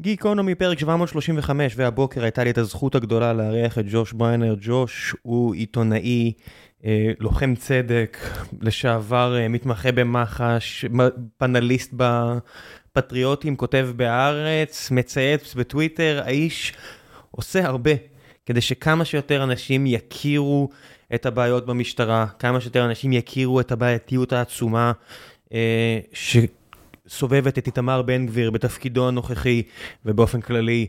גיקונומי פרק 735, והבוקר הייתה לי את הזכות הגדולה לארח את ג'וש בריינר. ג'וש הוא עיתונאי, אה, לוחם צדק, לשעבר אה, מתמחה במח"ש, פנליסט בפטריוטים, כותב בהארץ, מצייץ בטוויטר, האיש עושה הרבה כדי שכמה שיותר אנשים יכירו את הבעיות במשטרה, כמה שיותר אנשים יכירו את הבעייתיות העצומה. אה, ש... סובבת את איתמר בן גביר בתפקידו הנוכחי ובאופן כללי.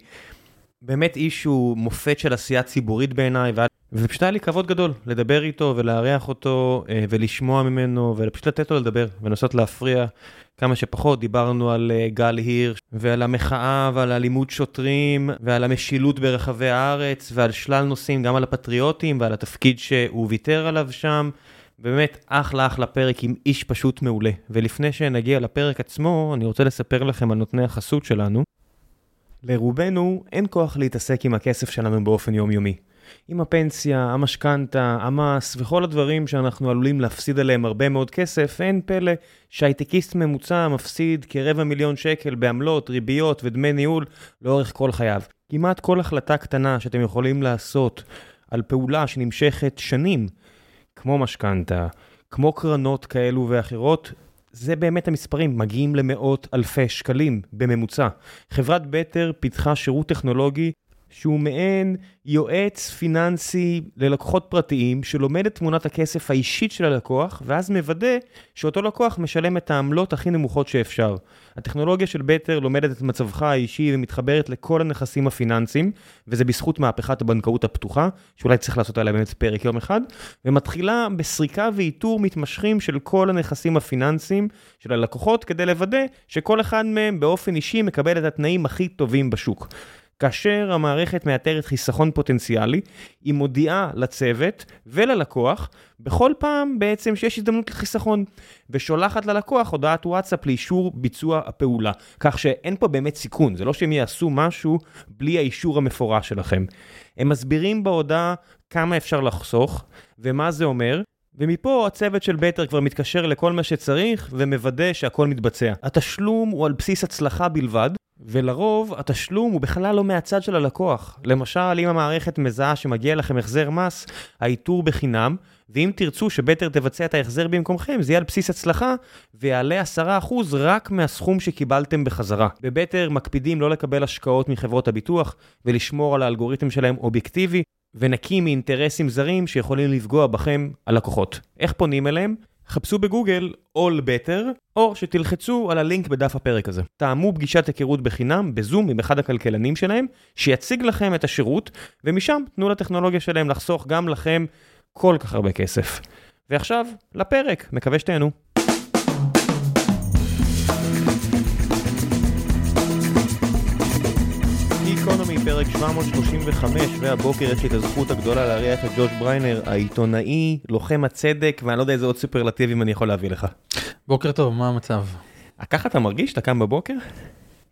באמת איש שהוא מופת של עשייה ציבורית בעיניי, ופשוט היה לי כבוד גדול לדבר איתו ולארח אותו אה, ולשמוע ממנו ופשוט לתת לו לדבר ולנסות להפריע כמה שפחות. דיברנו על אה, גל הירש ועל המחאה ועל אלימות שוטרים ועל המשילות ברחבי הארץ ועל שלל נושאים, גם על הפטריוטים ועל התפקיד שהוא ויתר עליו שם. באמת אחלה אחלה פרק עם איש פשוט מעולה. ולפני שנגיע לפרק עצמו, אני רוצה לספר לכם על נותני החסות שלנו. לרובנו אין כוח להתעסק עם הכסף שלנו באופן יומיומי. עם הפנסיה, המשכנתה, המס וכל הדברים שאנחנו עלולים להפסיד עליהם הרבה מאוד כסף, אין פלא שהייטקיסט ממוצע מפסיד כרבע מיליון שקל בעמלות, ריביות ודמי ניהול לאורך כל חייו. כמעט כל החלטה קטנה שאתם יכולים לעשות על פעולה שנמשכת שנים, כמו משכנתה, כמו קרנות כאלו ואחרות, זה באמת המספרים, מגיעים למאות אלפי שקלים בממוצע. חברת בטר פיתחה שירות טכנולוגי שהוא מעין יועץ פיננסי ללקוחות פרטיים שלומד את תמונת הכסף האישית של הלקוח ואז מוודא שאותו לקוח משלם את העמלות הכי נמוכות שאפשר. הטכנולוגיה של בטר לומדת את מצבך האישי ומתחברת לכל הנכסים הפיננסיים וזה בזכות מהפכת הבנקאות הפתוחה שאולי צריך לעשות עליה באמת פרק יום אחד ומתחילה בסריקה ואיתור מתמשכים של כל הנכסים הפיננסיים של הלקוחות כדי לוודא שכל אחד מהם באופן אישי מקבל את התנאים הכי טובים בשוק. כאשר המערכת מאתרת חיסכון פוטנציאלי, היא מודיעה לצוות וללקוח בכל פעם בעצם שיש הזדמנות לחיסכון, ושולחת ללקוח הודעת וואטסאפ לאישור ביצוע הפעולה. כך שאין פה באמת סיכון, זה לא שהם יעשו משהו בלי האישור המפורש שלכם. הם מסבירים בהודעה כמה אפשר לחסוך ומה זה אומר, ומפה הצוות של בטר כבר מתקשר לכל מה שצריך ומוודא שהכל מתבצע. התשלום הוא על בסיס הצלחה בלבד, ולרוב התשלום הוא בכלל לא מהצד של הלקוח. למשל, אם המערכת מזהה שמגיע לכם החזר מס, האיתור בחינם, ואם תרצו שבטר תבצע את ההחזר במקומכם, זה יהיה על בסיס הצלחה, ויעלה 10% רק מהסכום שקיבלתם בחזרה. בבטר מקפידים לא לקבל השקעות מחברות הביטוח, ולשמור על האלגוריתם שלהם אובייקטיבי, ונקי מאינטרסים זרים שיכולים לפגוע בכם, הלקוחות. איך פונים אליהם? חפשו בגוגל All Better, או שתלחצו על הלינק בדף הפרק הזה. תאמו פגישת היכרות בחינם בזום עם אחד הכלכלנים שלהם, שיציג לכם את השירות, ומשם תנו לטכנולוגיה שלהם לחסוך גם לכם כל כך הרבה כסף. ועכשיו, לפרק, מקווה שתהנו. פרק 735, והבוקר יש לי את הזכות הגדולה להריח את ג'וש בריינר, העיתונאי, לוחם הצדק, ואני לא יודע איזה עוד סופרלטיבים אני יכול להביא לך. בוקר טוב, מה המצב? ככה אתה מרגיש? אתה קם בבוקר?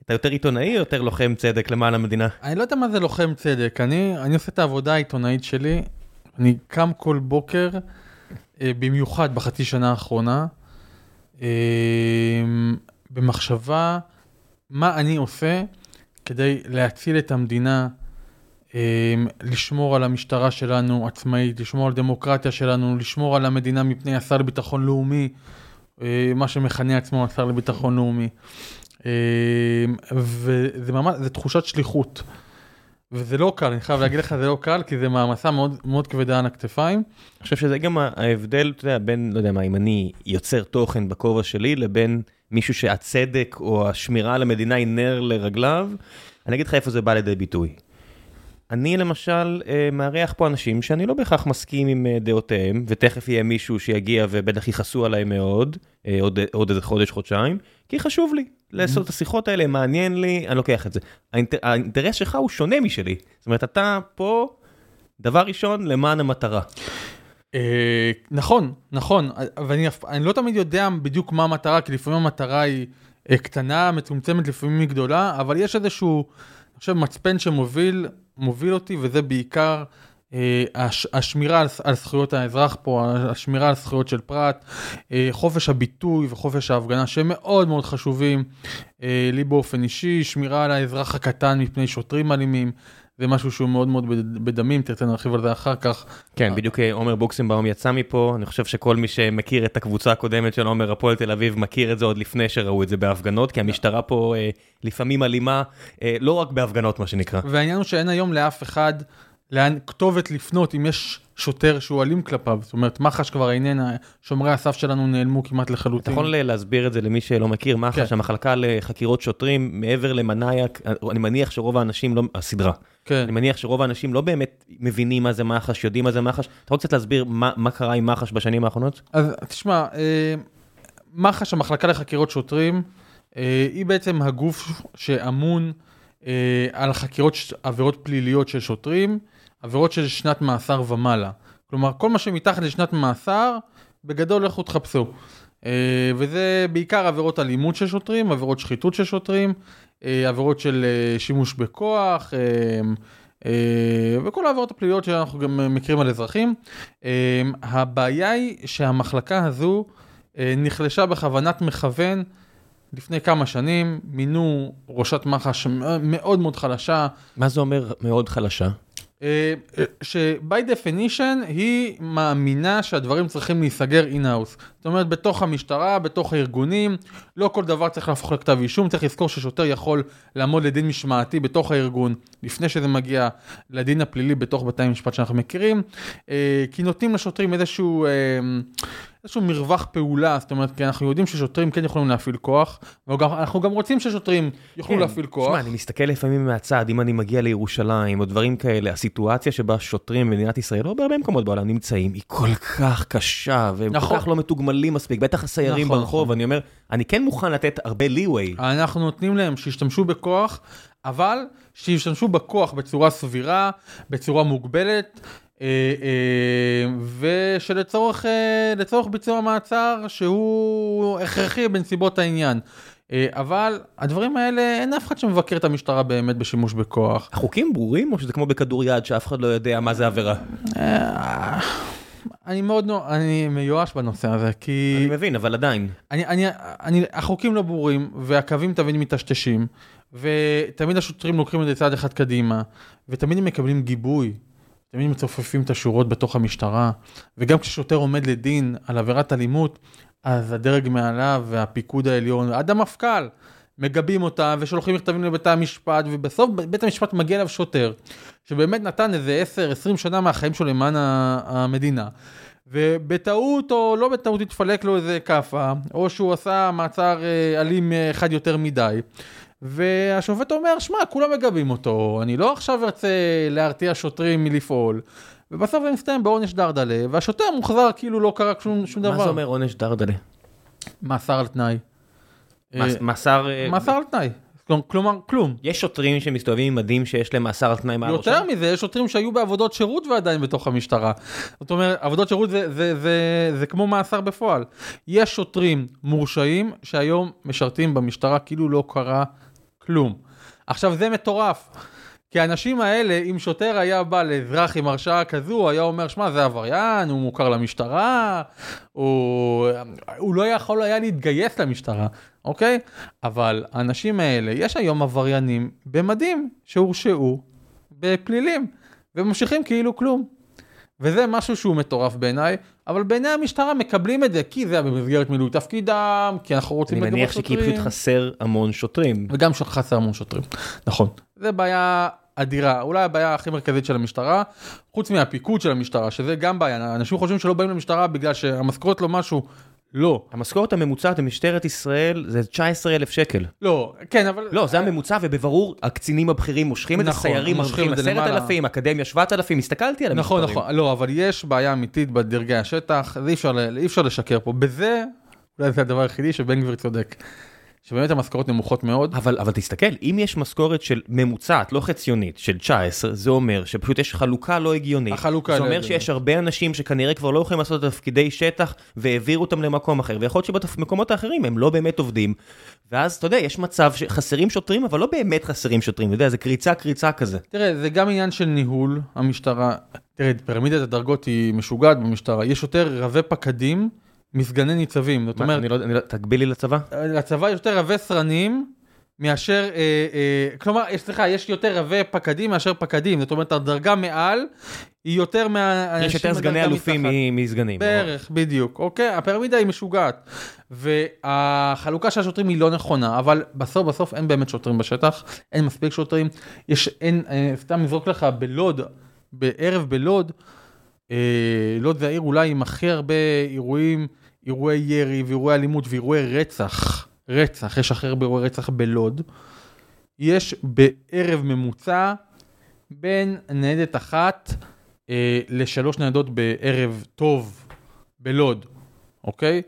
אתה יותר עיתונאי או יותר לוחם צדק למען המדינה? אני לא יודע מה זה לוחם צדק, אני, אני עושה את העבודה העיתונאית שלי, אני קם כל בוקר, אה, במיוחד בחצי שנה האחרונה, אה, במחשבה מה אני עושה כדי להציל את המדינה, אמ, לשמור על המשטרה שלנו עצמאית, לשמור על דמוקרטיה שלנו, לשמור על המדינה מפני השר לביטחון לאומי, אה, מה שמכנה עצמו השר לביטחון לאומי. אמ, וזה ממש, זה תחושת שליחות. וזה לא קל, אני חייב להגיד לך, זה לא קל, כי זה מעמסה מאוד, מאוד כבדה על הכתפיים. אני חושב שזה גם ההבדל, אתה יודע, בין, לא יודע מה, אם אני יוצר תוכן בכובע שלי, לבין מישהו שהצדק או השמירה על המדינה היא נר לרגליו, אני אגיד לך איפה זה בא לידי ביטוי. אני למשל אה, מארח פה אנשים שאני לא בהכרח מסכים עם אה, דעותיהם, ותכף יהיה מישהו שיגיע ובטח יכעסו עליי מאוד, אה, עוד, עוד איזה חודש, חודשיים, כי חשוב לי לעשות את השיחות האלה, מעניין לי, אני לוקח את זה. האינטר, האינטרס שלך הוא שונה משלי. זאת אומרת, אתה פה, דבר ראשון, למען המטרה. אה, נכון, נכון, ואני לא תמיד יודע בדיוק מה המטרה, כי לפעמים המטרה היא אה, קטנה, מצומצמת, לפעמים היא גדולה, אבל יש איזשהו, אני חושב, מצפן שמוביל מוביל אותי, וזה בעיקר אה, הש, השמירה על, על זכויות האזרח פה, השמירה על זכויות של פרט, אה, חופש הביטוי וחופש ההפגנה שהם מאוד מאוד חשובים אה, לי באופן אישי, שמירה על האזרח הקטן מפני שוטרים אלימים. זה משהו שהוא מאוד מאוד בדמים, תרצה נרחיב על זה אחר כך. כן, בדיוק עומר בוקסמבאום יצא מפה, אני חושב שכל מי שמכיר את הקבוצה הקודמת של עומר הפועל תל אביב מכיר את זה עוד לפני שראו את זה בהפגנות, כי המשטרה פה אה, לפעמים אלימה, אה, לא רק בהפגנות מה שנקרא. והעניין הוא שאין היום לאף אחד לאן כתובת לפנות אם יש שוטר שהוא אלים כלפיו. זאת אומרת, מח"ש כבר איננה, שומרי הסף שלנו נעלמו כמעט לחלוטין. אתה יכול להסביר את זה למי שלא מכיר, מח"ש, כן. המחלקה לחקירות שוטרים, מעבר למנאייק, אני מניח שרוב האנשים לא, הסדרה, כן. אני מניח שרוב האנשים לא באמת מבינים מה זה מח"ש, יודעים מה זה מח"ש. אתה רוצה להסביר מה, מה קרה עם מח"ש בשנים האחרונות? אז תשמע, אה, מח"ש, המחלקה לחקירות שוטרים, אה, היא בעצם הגוף שאמון אה, על חקירות עבירות פליליות של שוטרים. עבירות של שנת מאסר ומעלה. כלומר, כל מה שמתחת לשנת מאסר, בגדול לכו תחפשו. אה, וזה בעיקר עבירות אלימות של שוטרים, עבירות שחיתות של שוטרים, אה, עבירות של אה, שימוש בכוח, וכל העבירות הפליליות שאנחנו גם מכירים על אזרחים. הבעיה היא שהמחלקה הזו נחלשה בכוונת מכוון. לפני כמה שנים מינו ראשת מח"ש מאוד מאוד חלשה. מה זה אומר מאוד חלשה? אה, ש by definition היא מאמינה שהדברים צריכים להיסגר in-house. זאת אומרת, בתוך המשטרה, בתוך הארגונים, לא כל דבר צריך להפוך לכתב אישום, צריך לזכור ששוטר יכול לעמוד לדין משמעתי בתוך הארגון, לפני שזה מגיע לדין הפלילי בתוך בתי המשפט שאנחנו מכירים, אה, כי נותנים לשוטרים איזשהו... איזשהו מרווח פעולה, זאת אומרת, כי אנחנו יודעים ששוטרים כן יכולים להפעיל כוח, ואנחנו גם רוצים ששוטרים יוכלו כן. להפעיל כוח. שמע, אני מסתכל לפעמים מהצד, אם אני מגיע לירושלים או דברים כאלה, הסיטואציה שבה שוטרים במדינת ישראל, או בהרבה מקומות בעולם נמצאים, היא כל כך קשה, והם נכון. כל כך לא מתוגמלים מספיק, בטח הסיירים נכון, ברחוב, נכון. אני אומר, אני כן מוכן לתת הרבה leeway. אנחנו נותנים להם שישתמשו בכוח, אבל שישתמשו בכוח בצורה סבירה, בצורה מוגבלת. אה, אה, ושלצורך אה, ביצוע מעצר שהוא הכרחי בנסיבות העניין. אבל הדברים האלה, אין אף אחד שמבקר את המשטרה באמת בשימוש בכוח. החוקים ברורים או שזה כמו בכדור יד שאף אחד לא יודע מה זה עבירה? אני מאוד, אני מיואש בנושא הזה, כי... אני מבין, אבל עדיין. אני, אני, אני, החוקים לא ברורים, והקווים תמיד מטשטשים, ותמיד השוטרים לוקחים את זה צעד אחד קדימה, ותמיד הם מקבלים גיבוי תמיד מצופפים את השורות בתוך המשטרה, וגם כששוטר עומד לדין על עבירת אלימות, אז הדרג מעליו והפיקוד העליון, עד המפכ"ל, מגבים אותה ושולחים מכתבים לבית המשפט, ובסוף בית המשפט מגיע אליו שוטר, שבאמת נתן איזה 10-20 שנה מהחיים שלו למען המדינה. ובטעות או לא בטעות התפלק לו איזה כאפה, או שהוא עשה מעצר אה, אלים אה, אחד יותר מדי. והשופט אומר, שמע, כולם מגבים אותו, אני לא עכשיו ארצה להרתיע שוטרים מלפעול. ובסוף זה מסתיים בעונש דרדלה, והשוטר מוחזר כאילו לא קרה שום, שום דבר. מה זה אומר עונש דרדלה? מאסר על תנאי. מאסר... מאסר על תנאי. כלומר, כלום. יש שוטרים שמסתובבים עם מדים שיש להם מאסר על תנאי מעל ראשם? יותר מזה, יש שוטרים שהיו בעבודות שירות ועדיין בתוך המשטרה. זאת אומרת, עבודות שירות זה, זה, זה, זה כמו מאסר בפועל. יש שוטרים מורשעים שהיום משרתים במשטרה כאילו לא קרה כלום. עכשיו זה מטורף. כי האנשים האלה, אם שוטר היה בא לאזרח עם הרשעה כזו, הוא היה אומר, שמע, זה עבריין, הוא מוכר למשטרה, הוא, הוא לא יכול היה להתגייס למשטרה, אוקיי? אבל האנשים האלה, יש היום עבריינים במדים שהורשעו בפלילים, וממשיכים כאילו כלום. וזה משהו שהוא מטורף בעיניי, אבל בעיני המשטרה מקבלים את זה, כי זה היה במסגרת מילוי תפקידם, כי אנחנו רוצים לגבות שוטרים. אני מניח שכי פשוט חסר המון שוטרים. וגם חסר המון שוטרים, נכון. זה בעיה אדירה, אולי הבעיה הכי מרכזית של המשטרה, חוץ מהפיקוד של המשטרה, שזה גם בעיה, אנשים חושבים שלא באים למשטרה בגלל שהמשכורת לא משהו. לא. המשכורת הממוצעת במשטרת ישראל זה 19 אלף שקל. לא, כן, אבל... לא, זה הממוצע, ובברור הקצינים הבכירים מושכים נכון, את זה, סיירים מושכים 10,000, אקדמיה 7,000, הסתכלתי על המספרים. נכון, נכון, לא, אבל יש בעיה אמיתית בדרגי השטח, אי אפשר לשקר פה. בזה, אולי זה הדבר היחידי שבן גביר צודק. שבאמת המשכורות נמוכות מאוד. אבל, אבל תסתכל, אם יש משכורת של ממוצעת, לא חציונית, של 19, זה אומר שפשוט יש חלוקה לא הגיונית. החלוקה זה לא אומר הגיונית. שיש הרבה אנשים שכנראה כבר לא יכולים לעשות תפקידי שטח, והעבירו אותם למקום אחר, ויכול להיות שבמקומות האחרים הם לא באמת עובדים. ואז, אתה יודע, יש מצב שחסרים שוטרים, אבל לא באמת חסרים שוטרים, אתה יודע, זה קריצה קריצה כזה. תראה, זה גם עניין של ניהול המשטרה. תראה, פירמידת הדרגות היא משוגעת במשטרה. יש יותר רבי פקדים מסגני ניצבים. זאת מה, אומרת, אני לא, אני לא, תגביל לי לצבא? לצבא יותר רבי סרנים מאשר, אה, אה, כלומר, סליחה, יש יותר רבי פקדים מאשר פקדים. זאת אומרת, הדרגה מעל היא יותר מהאנשים יש יותר סגני אלופים מסגנים. בערך, בדיוק, אוקיי? הפירמידה היא משוגעת. והחלוקה של השוטרים היא לא נכונה, אבל בסוף בסוף אין באמת שוטרים בשטח, אין מספיק שוטרים. יש, אין, אה, סתם נזרוק לך בלוד, בערב בלוד, אה, לוד זה העיר אולי עם הכי הרבה אירועים, אירועי ירי ואירועי אלימות ואירועי רצח, רצח, יש הכי הרבה אירועי רצח בלוד. יש בערב ממוצע בין ניידת אחת אה, לשלוש ניידות בערב טוב בלוד, אוקיי?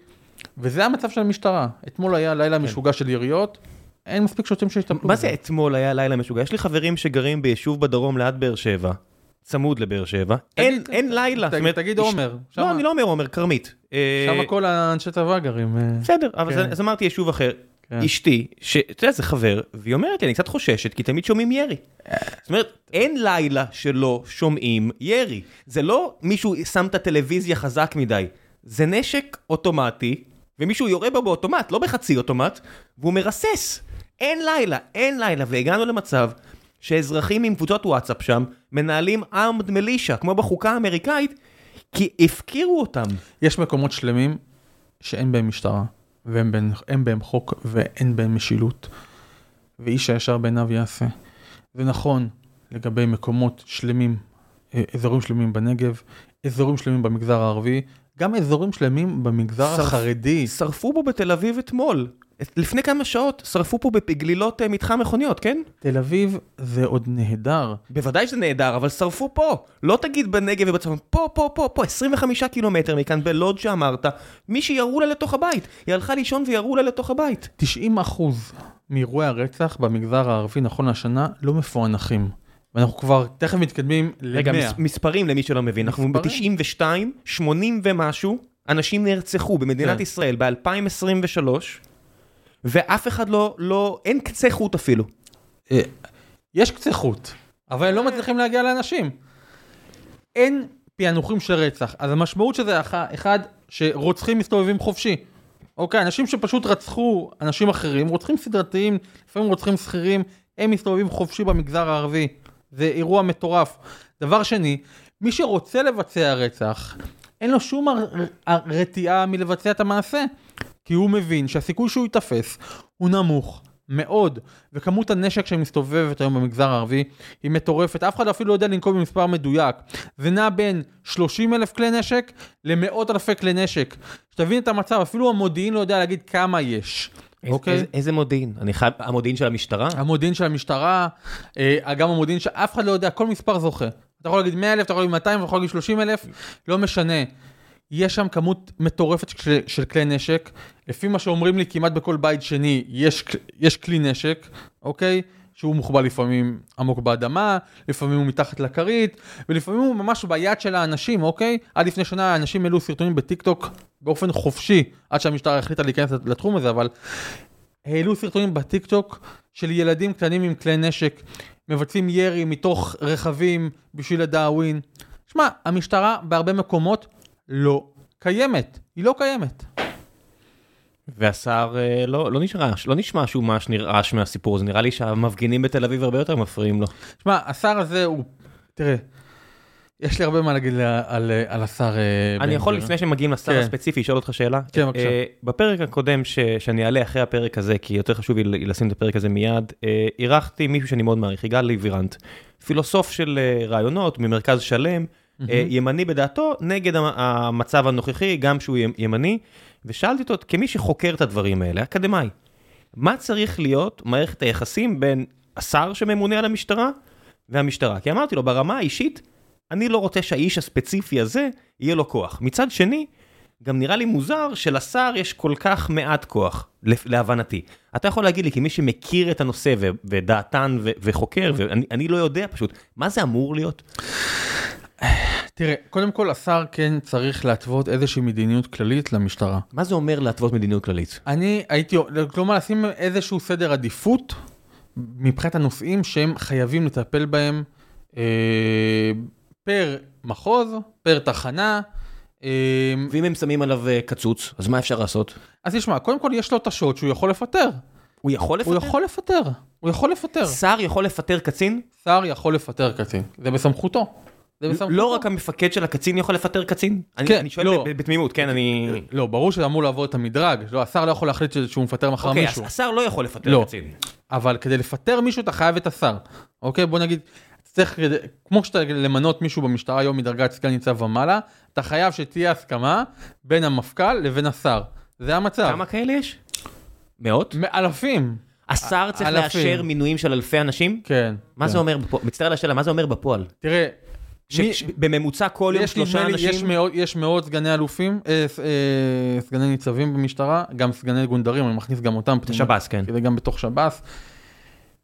וזה המצב של המשטרה. אתמול היה לילה משוגע של יריות, אין מספיק שוטרים שיטפלו כן. מה בזה. זה אתמול היה לילה משוגע? יש לי חברים שגרים ביישוב בדרום ליד באר שבע, צמוד לבאר שבע, אין, אין לילה. תגיד- אומרת, תגיד יש- עומר, לא, שמה- אני לא אומר עומר, כרמית. אה, שם כל האנשי צבא גרים. אה, בסדר, אבל כן. אז- אז אמרתי יישוב אחר. כן. אשתי, שאתה יודע, זה חבר, והיא אומרת לי, אני קצת חוששת, כי תמיד שומעים ירי. זאת אומרת, אין לילה שלא שומעים ירי. זה לא מישהו שם את הטלוויזיה חזק מדי, זה נשק אוטומטי, ומישהו יורה בו באוטומט, לא בחצי אוטומט, והוא מרסס. אין לילה, אין לילה, והגענו למצב שאזרחים עם קבוצות וואטסאפ שם, מנהלים armed militia, כמו בחוקה האמריקאית, כי הפקירו אותם. יש מקומות שלמים שאין בהם משטרה, ואין בהם, בהם חוק ואין בהם משילות. ואיש הישר בעיניו יעשה. זה נכון לגבי מקומות שלמים, אה, אזורים שלמים בנגב, אזורים שלמים במגזר הערבי, גם אזורים שלמים במגזר שרף- החרדי. שרפו בו בתל אביב אתמול. לפני כמה שעות שרפו פה בגלילות אה, מתחם מכוניות, כן? תל אביב זה עוד נהדר. בוודאי שזה נהדר, אבל שרפו פה. לא תגיד בנגב ובצפון, פה, פה, פה, פה, 25 קילומטר מכאן, בלוד שאמרת, מי שירו לה לתוך הבית. היא הלכה לישון וירו לה לתוך הבית. 90 אחוז מאירועי הרצח במגזר הערבי נכון לשנה לא מפוענחים. ואנחנו כבר תכף מתקדמים רגע, ל-100. מס, מספרים למי שלא מבין, אנחנו מספרים? ב-92, 80 ומשהו, אנשים נרצחו במדינת כן. ישראל ב-2023, ואף אחד לא, לא, אין קצה חוט אפילו. אה, יש קצה חוט, אבל הם לא מצליחים להגיע לאנשים. אין פענוחים של רצח, אז המשמעות של זה אח- אחד, שרוצחים מסתובבים חופשי. אוקיי, אנשים שפשוט רצחו אנשים אחרים, רוצחים סדרתיים, לפעמים רוצחים שכירים, הם מסתובבים חופשי במגזר הערבי. זה אירוע מטורף. דבר שני, מי שרוצה לבצע רצח, אין לו שום הר- הר- רתיעה מלבצע את המעשה. כי הוא מבין שהסיכוי שהוא ייתפס הוא נמוך מאוד, וכמות הנשק שמסתובבת היום במגזר הערבי היא מטורפת, אף אחד אפילו לא יודע לנקוב במספר מדויק. זה נע בין 30 אלף כלי נשק למאות אלפי כלי נשק. שתבין את המצב, אפילו המודיעין לא יודע להגיד כמה יש. אוקיי? איזה, איזה מודיעין? אני חייב, המודיעין של המשטרה? המודיעין של המשטרה, אה, גם המודיעין שאף אחד לא יודע, כל מספר זוכה. אתה יכול להגיד 100 אלף, אתה יכול להגיד 200, אתה יכול להגיד 30 אלף, לא משנה. יש שם כמות מטורפת של, של כלי נשק. לפי מה שאומרים לי, כמעט בכל בית שני יש, יש כלי נשק, אוקיי? שהוא מוחבא לפעמים עמוק באדמה, לפעמים הוא מתחת לכרית, ולפעמים הוא ממש ביד של האנשים, אוקיי? עד לפני שנה אנשים העלו סרטונים בטיק טוק באופן חופשי, עד שהמשטרה החליטה להיכנס לתחום הזה, אבל העלו סרטונים בטיק טוק של ילדים קטנים עם כלי נשק, מבצעים ירי מתוך רכבים בשביל הדאווין. שמע, המשטרה בהרבה מקומות לא קיימת, היא לא קיימת. והשר אה, לא, לא נשרש, לא נשמע שהוא ממש נרעש מהסיפור הזה, נראה לי שהמפגינים בתל אביב הרבה יותר מפריעים לו. שמע, השר הזה הוא, תראה, יש לי הרבה מה להגיד על, על, על השר אה, אני יכול. לפני שמגיעים לשר כן. הספציפי לשאול אותך שאלה? כן, בבקשה. אה, בפרק הקודם ש- שאני אעלה אחרי הפרק הזה, כי יותר חשוב לי לשים את הפרק הזה מיד, אה, אירחתי מישהו שאני מאוד מעריך, יגאל ליבירנט, פילוסוף של אה, רעיונות ממרכז שלם, אה, ימני בדעתו, נגד המ- המצב הנוכחי, גם שהוא ימ- ימני, ושאלתי אותו, כמי שחוקר את הדברים האלה, אקדמאי, מה צריך להיות מערכת היחסים בין השר שממונה על המשטרה והמשטרה? כי אמרתי לו, ברמה האישית, אני לא רוצה שהאיש הספציפי הזה, יהיה לו כוח. מצד שני, גם נראה לי מוזר שלשר יש כל כך מעט כוח, להבנתי. אתה יכול להגיד לי, כמי שמכיר את הנושא ודעתן וחוקר, ואני אני לא יודע פשוט, מה זה אמור להיות? תראה, קודם כל השר כן צריך להתוות איזושהי מדיניות כללית למשטרה. מה זה אומר להתוות מדיניות כללית? אני הייתי, כלומר לשים איזשהו סדר עדיפות מבחינת הנושאים שהם חייבים לטפל בהם אה, פר מחוז, פר תחנה. אה, ואם הם שמים עליו אה, קצוץ, אז מה אפשר לעשות? אז תשמע, קודם כל יש לו את השעות שהוא יכול לפטר. הוא יכול לפטר? הוא יכול לפטר, הוא יכול לפטר. שר יכול לפטר קצין? שר יכול לפטר קצין, זה בסמכותו. לא רק המפקד של הקצין יכול לפטר קצין? אני- כן, אני שואל לא. בתמימות, כן, אני... לא, ברור שזה אמור לעבור את המדרג, לא, השר לא יכול להחליט שהוא מפטר מחר אוקיי, מישהו. השר לא יכול לפטר לא. קצין. אבל כדי לפטר מישהו אתה חייב את השר. אוקיי, בוא נגיד, צריך, כמו שאתה למנות מישהו במשטרה היום מדרגת סגן ניצב ומעלה, אתה חייב שתהיה הסכמה בין המפכ"ל לבין השר. זה המצב. כמה כאלה יש? מאות? אלפים. השר צריך אלפים. לאשר מינויים של אלפי אנשים? כן. מה כן. זה אומר בפועל? מצטער על השאלה, מה זה אומר בפועל? תראה, ש- מי- ש- כל יום שלושה לי, יש אנשים? מאות, יש מאות סגני אלופים, אה, אה, סגני ניצבים במשטרה, גם סגני גונדרים, אני מכניס גם אותם. שב"ס, כן. זה גם בתוך שב"ס.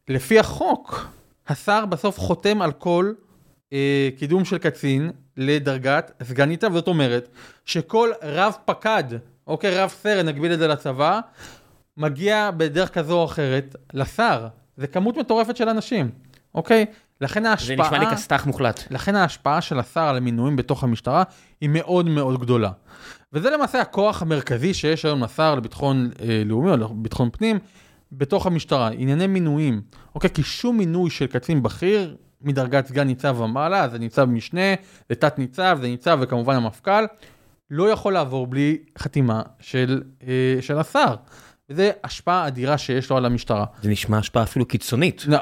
לפי החוק, השר בסוף חותם על כל אה, קידום של קצין לדרגת סגן ניצב, זאת אומרת שכל רב פקד, אוקיי, רב סרן, נגביל את זה לצבא, מגיע בדרך כזו או אחרת לשר. זה כמות מטורפת של אנשים, אוקיי? לכן זה ההשפעה... נשמע לי כסת"ח מוחלט. לכן ההשפעה של השר על המינויים בתוך המשטרה היא מאוד מאוד גדולה. וזה למעשה הכוח המרכזי שיש היום לשר לביטחון אה, לאומי או לביטחון פנים בתוך המשטרה, ענייני מינויים. אוקיי, כי שום מינוי של קצין בכיר מדרגת סגן ניצב ומעלה, זה ניצב משנה, זה תת ניצב, זה ניצב וכמובן המפכ"ל, לא יכול לעבור בלי חתימה של, אה, של השר. וזה השפעה אדירה שיש לו על המשטרה. זה נשמע השפעה אפילו קיצונית. נ-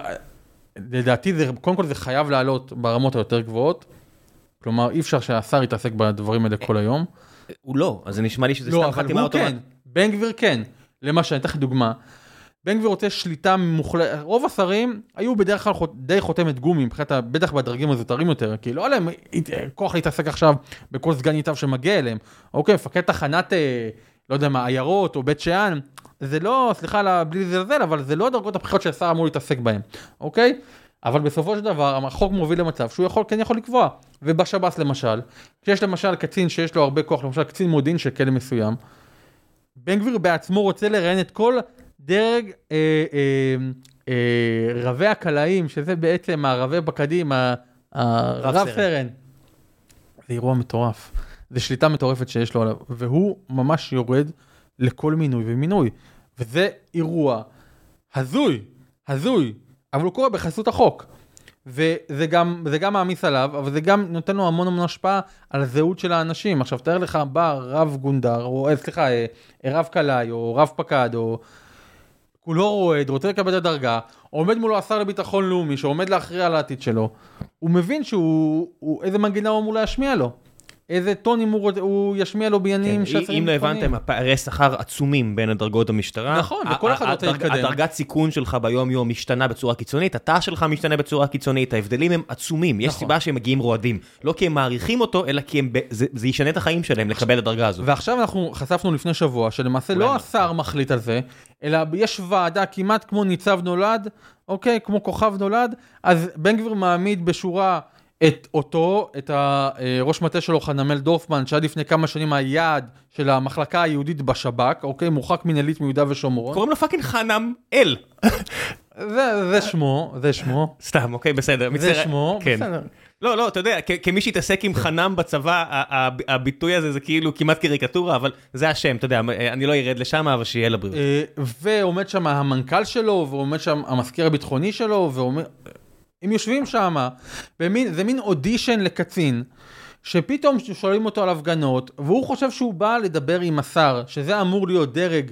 לדעתי זה, קודם כל זה חייב לעלות ברמות היותר גבוהות. כלומר, אי אפשר שהשר יתעסק בדברים האלה כל היום. הוא לא, אז זה נשמע לי שזה לא, סתם חתימה הוא כן, אוטומטית. בן גביר כן. למשל, אני אתן לך דוגמה. בן גביר רוצה שליטה מוחלטת, רוב השרים היו בדרך כלל חות- די חותמת גומי, מבחינת, בטח בדרגים הזוטרים יותר, כי לא היה להם כוח להתעסק עכשיו בכל סגן ניצב שמגיע אליהם. אוקיי, מפקד תחנת, אה, לא יודע מה, עיירות או בית שאן, זה לא, סליחה בלי לזלזל, אבל זה לא הדרגות הבכירות שהשר אמור להתעסק בהן, אוקיי? אבל בסופו של דבר, החוק מוביל למצב שהוא יכול, כן יכול לקבוע. ובשב"ס למשל, כשיש למשל קצין שיש לו הרבה כוח, למשל קצין מודיעין של כלא מסוים, בן גביר בעצמו רוצה לראיין את כל דרג אה, אה, אה, רבי הקלעים, שזה בעצם הרבי בקדים, הרב. סרן. זה אירוע מטורף. זה שליטה מטורפת שיש לו עליו, והוא ממש יורד לכל מינוי ומינוי. וזה אירוע הזוי, הזוי, אבל הוא קורה בחסות החוק. וזה גם, גם מעמיס עליו, אבל זה גם נותן לו המון המון השפעה על הזהות של האנשים. עכשיו תאר לך, בא רב גונדר, או אה, סליחה, אה, רב קלעי, או רב פקד, או כולו רועד, רוצה לקבל את הדרגה, עומד מולו השר לביטחון לאומי, שעומד להכריע על העתיד שלו, הוא מבין שהוא, הוא, איזה מנגינה הוא אמור להשמיע לו. איזה טונים הוא, הוא ישמיע לו בעניינים כן, של אם לא. הבנתם, הפערי שכר עצומים בין הדרגות במשטרה. נכון, וכל אחד רוצה להתקדם. הדרגת סיכון שלך ביום יום משתנה בצורה קיצונית, התא שלך משתנה בצורה קיצונית, ההבדלים הם עצומים, יש נכון. סיבה שהם מגיעים רועדים. לא כי הם מעריכים אותו, אלא כי הם זה זה ישנה את החיים שלהם לקבל את הדרגה הזו. ועכשיו אנחנו חשפנו לפני שבוע שלמעשה לא? השר מחליט על זה, אלא יש ועדה כמעט כמו ניצב נולד, אוקיי? כמו כוכב נולד, אז בן גביר מעמיד בשורה את אותו, את הראש מטה שלו חנמאל דורפמן, שעד לפני כמה שנים היעד של המחלקה היהודית בשב"כ, אוקיי? מורחק מנהלית מיהודה ושומרון. קוראים לו פאקינג חנם אל. זה, זה שמו, זה שמו. סתם, אוקיי, בסדר. זה מצטער. שמו, כן. בסדר. לא, לא, אתה יודע, כ- כמי שהתעסק עם חנם בצבא, הביטוי הזה זה כאילו כמעט קריקטורה, אבל זה השם, אתה יודע, אני לא ארד לשם, אבל שיהיה לבריאות. אה, ועומד שם המנכ"ל שלו, ועומד שם המזכיר הביטחוני שלו, ועומד... הם יושבים שם, זה מין אודישן לקצין, שפתאום שואלים אותו על הפגנות, והוא חושב שהוא בא לדבר עם השר, שזה אמור להיות דרג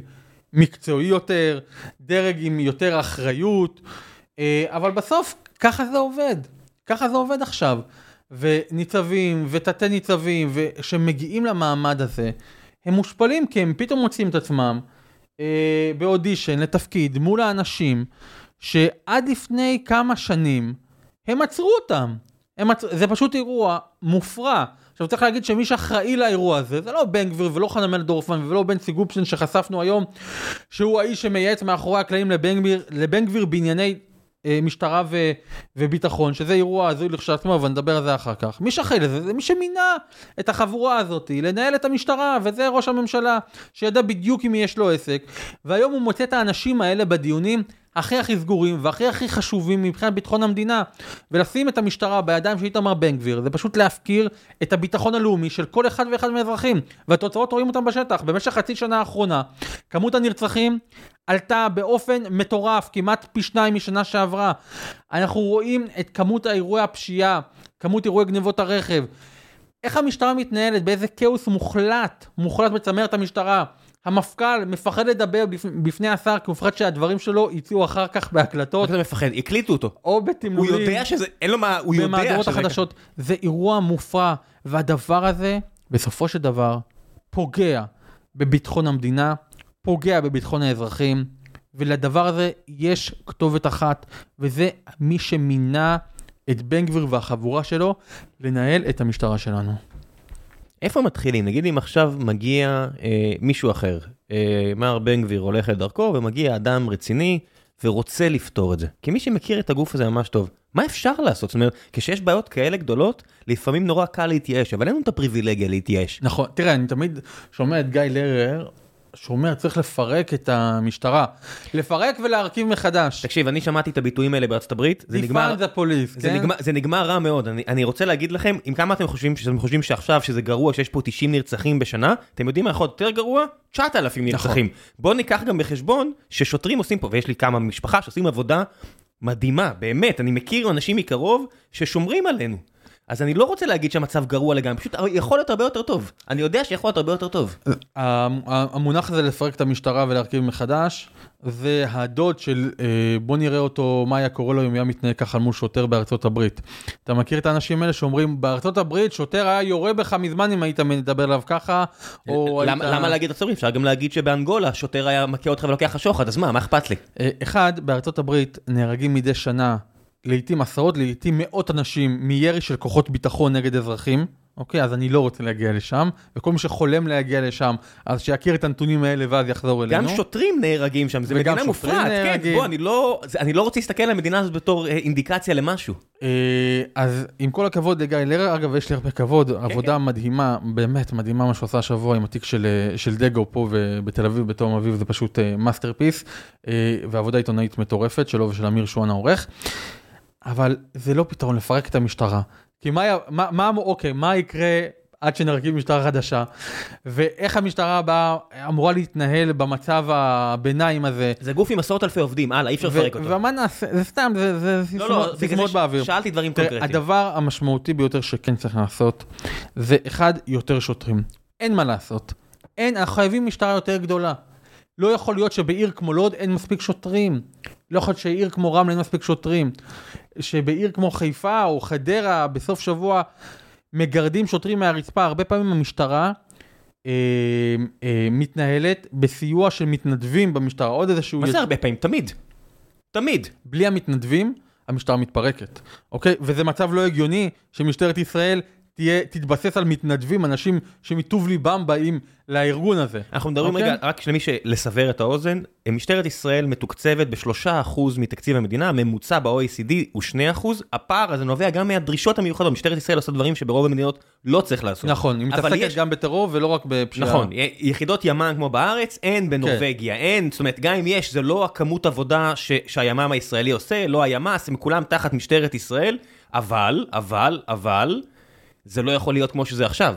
מקצועי יותר, דרג עם יותר אחריות, אה, אבל בסוף ככה זה עובד, ככה זה עובד עכשיו. וניצבים ותתי ניצבים שמגיעים למעמד הזה, הם מושפלים כי הם פתאום מוצאים את עצמם אה, באודישן לתפקיד מול האנשים שעד לפני כמה שנים הם עצרו אותם. הם עצ... זה פשוט אירוע מופרע, עכשיו צריך להגיד שמי שאחראי לאירוע הזה, זה לא בן גביר ולא חנמאל דורפמן ולא בנצי גופשטיין שחשפנו היום, שהוא האיש שמייעץ מאחורי הקלעים לבן גביר, לבן גביר בענייני אה, משטרה ו, וביטחון, שזה אירוע הזוי לכשעצמו, אבל נדבר על זה אחר כך. מי שאחראי לזה זה מי שמינה את החבורה הזאת לנהל את המשטרה, וזה ראש הממשלה, שידע בדיוק עם מי יש לו עסק, והיום הוא מוצא את האנשים האלה בדיונים הכי הכי סגורים והכי הכי חשובים מבחינת ביטחון המדינה, ולשים את המשטרה בידיים של איתמר בן גביר, זה פשוט להפקיר את הביטחון הלאומי של כל אחד ואחד מהאזרחים, והתוצאות רואים אותם בשטח. במשך חצי שנה האחרונה, כמות הנרצחים עלתה באופן מטורף, כמעט פי שניים משנה שעברה. אנחנו רואים את כמות אירועי הפשיעה, כמות אירועי גנבות הרכב. איך המשטרה מתנהלת, באיזה כאוס מוחלט, מוחלט בצמרת המשטרה. המפכ"ל מפחד לדבר בפני השר, כי הוא מפחד שהדברים שלו יצאו אחר כך בהקלטות. אתה מפחד? הקליטו אותו. או בתמלולים. הוא יודע שזה, אין לו מה, הוא יודע שזה... במהדורות החדשות. זה אירוע מופרע, והדבר הזה, בסופו של דבר, פוגע בביטחון המדינה, פוגע בביטחון האזרחים, ולדבר הזה יש כתובת אחת, וזה מי שמינה את בן גביר והחבורה שלו לנהל את המשטרה שלנו. איפה מתחילים? נגיד אם עכשיו מגיע אה, מישהו אחר, אה, מר בן גביר הולך לדרכו ומגיע אדם רציני ורוצה לפתור את זה. כי מי שמכיר את הגוף הזה ממש טוב, מה אפשר לעשות? זאת אומרת, כשיש בעיות כאלה גדולות, לפעמים נורא קל להתייאש, אבל אין לנו את הפריבילגיה להתייאש. נכון, תראה, אני תמיד שומע את גיא לרר שאומר צריך לפרק את המשטרה, לפרק ולהרכיב מחדש. תקשיב, אני שמעתי את הביטויים האלה בארצות הברית, זה נגמר... זה פוליס, זה, כן? נגמר, זה נגמר רע מאוד, אני, אני רוצה להגיד לכם, אם כמה אתם חושבים, שאתם חושבים שעכשיו שזה גרוע, שיש פה 90 נרצחים בשנה, אתם יודעים מה יכול להיות יותר גרוע? 9,000 נרצחים. נכון. בואו ניקח גם בחשבון ששוטרים עושים פה, ויש לי כמה משפחה שעושים עבודה מדהימה, באמת, אני מכיר אנשים מקרוב ששומרים עלינו. אז אני לא רוצה להגיד שהמצב גרוע לגמרי, פשוט יכול להיות הרבה יותר טוב. אני יודע שיכול להיות הרבה יותר טוב. המונח הזה לפרק את המשטרה ולהרכיב מחדש, זה הדוד של אה, בוא נראה אותו, מה היה קורה לו אם היה מתנהג ככה מול שוטר בארצות הברית. אתה מכיר את האנשים האלה שאומרים, בארצות הברית שוטר היה יורה בך מזמן אם היית מדבר אליו ככה, או למה, היית... למה להגיד ארצות הברית? אפשר גם להגיד שבאנגולה שוטר היה מכה אותך ולוקח לך שוחד, אז מה, מה אכפת לי? אה, אחד, בארצות הברית נהרגים מדי שנה לעיתים עשרות, לעיתים מאות אנשים מירי של כוחות ביטחון נגד אזרחים. אוקיי, אז אני לא רוצה להגיע לשם, וכל מי שחולם להגיע לשם, אז שיכיר את הנתונים האלה ואז יחזור אלינו. גם שוטרים נהרגים שם, זו מדינה מופרעת, כן, בוא, אני לא, אני לא רוצה להסתכל על המדינה הזאת בתור אה, אינדיקציה למשהו. אה, אז עם כל הכבוד לגיא לרר, אגב, יש לי הרבה כבוד, כן, עבודה כן. מדהימה, באמת מדהימה מה שעושה השבוע עם התיק של, אה, של דגו פה בתל אביב, בתום אביב, זה פשוט masterpiece, ועבודה עיתונאית מטורפת שלו ושל אמיר שואן העורך. אבל זה לא פתרון לפרק את המשטרה. כי מה, מה, מה, אוקיי, מה יקרה עד שנרכיב משטרה חדשה, ואיך המשטרה הבאה אמורה להתנהל במצב הביניים הזה. זה גוף עם עשרות אלפי עובדים, הלאה, אי אפשר לפרק אותו. ומה נעשה, זה סתם, זה, זה לא, לא, סיסמאות באוויר. שאלתי דברים קונקרטיים. הדבר המשמעותי ביותר שכן צריך לעשות, זה אחד, יותר שוטרים. אין מה לעשות. אין, אנחנו חייבים משטרה יותר גדולה. לא יכול להיות שבעיר כמו לוד אין מספיק שוטרים. לא יכול להיות שעיר כמו רמלה אין מספיק שוטרים. שבעיר כמו חיפה או חדרה בסוף שבוע מגרדים שוטרים מהרצפה. הרבה פעמים המשטרה אה, אה, מתנהלת בסיוע של מתנדבים במשטרה. עוד איזשהו... מה זה הרבה פעמים? תמיד. תמיד. בלי המתנדבים, המשטרה מתפרקת, אוקיי? וזה מצב לא הגיוני שמשטרת ישראל תהיה, תתבסס על מתנדבים, אנשים שמטוב ליבם באים לארגון הזה. אנחנו מדברים okay? אוקיי? רגע, רק למי שלסבר את האוזן, משטרת ישראל מתוקצבת בשלושה אחוז מתקציב המדינה, הממוצע ב-OECD הוא שני אחוז, הפער הזה נובע גם מהדרישות המיוחדות, משטרת ישראל עושה דברים שברוב המדינות לא צריך לעשות. נכון, היא מתעסקת יש... גם בטרור ולא רק בפשיעה. נכון, יחידות ימ"ן כמו בארץ, אין בנורבגיה, okay. אין, זאת אומרת, גם אם יש, זה לא הכמות עבודה ש... שהימ"מ הישראלי עושה, לא הימ"ס, הם כולם תחת משטרת ישראל, אבל, אבל, אבל, זה לא יכול להיות כמו שזה עכשיו.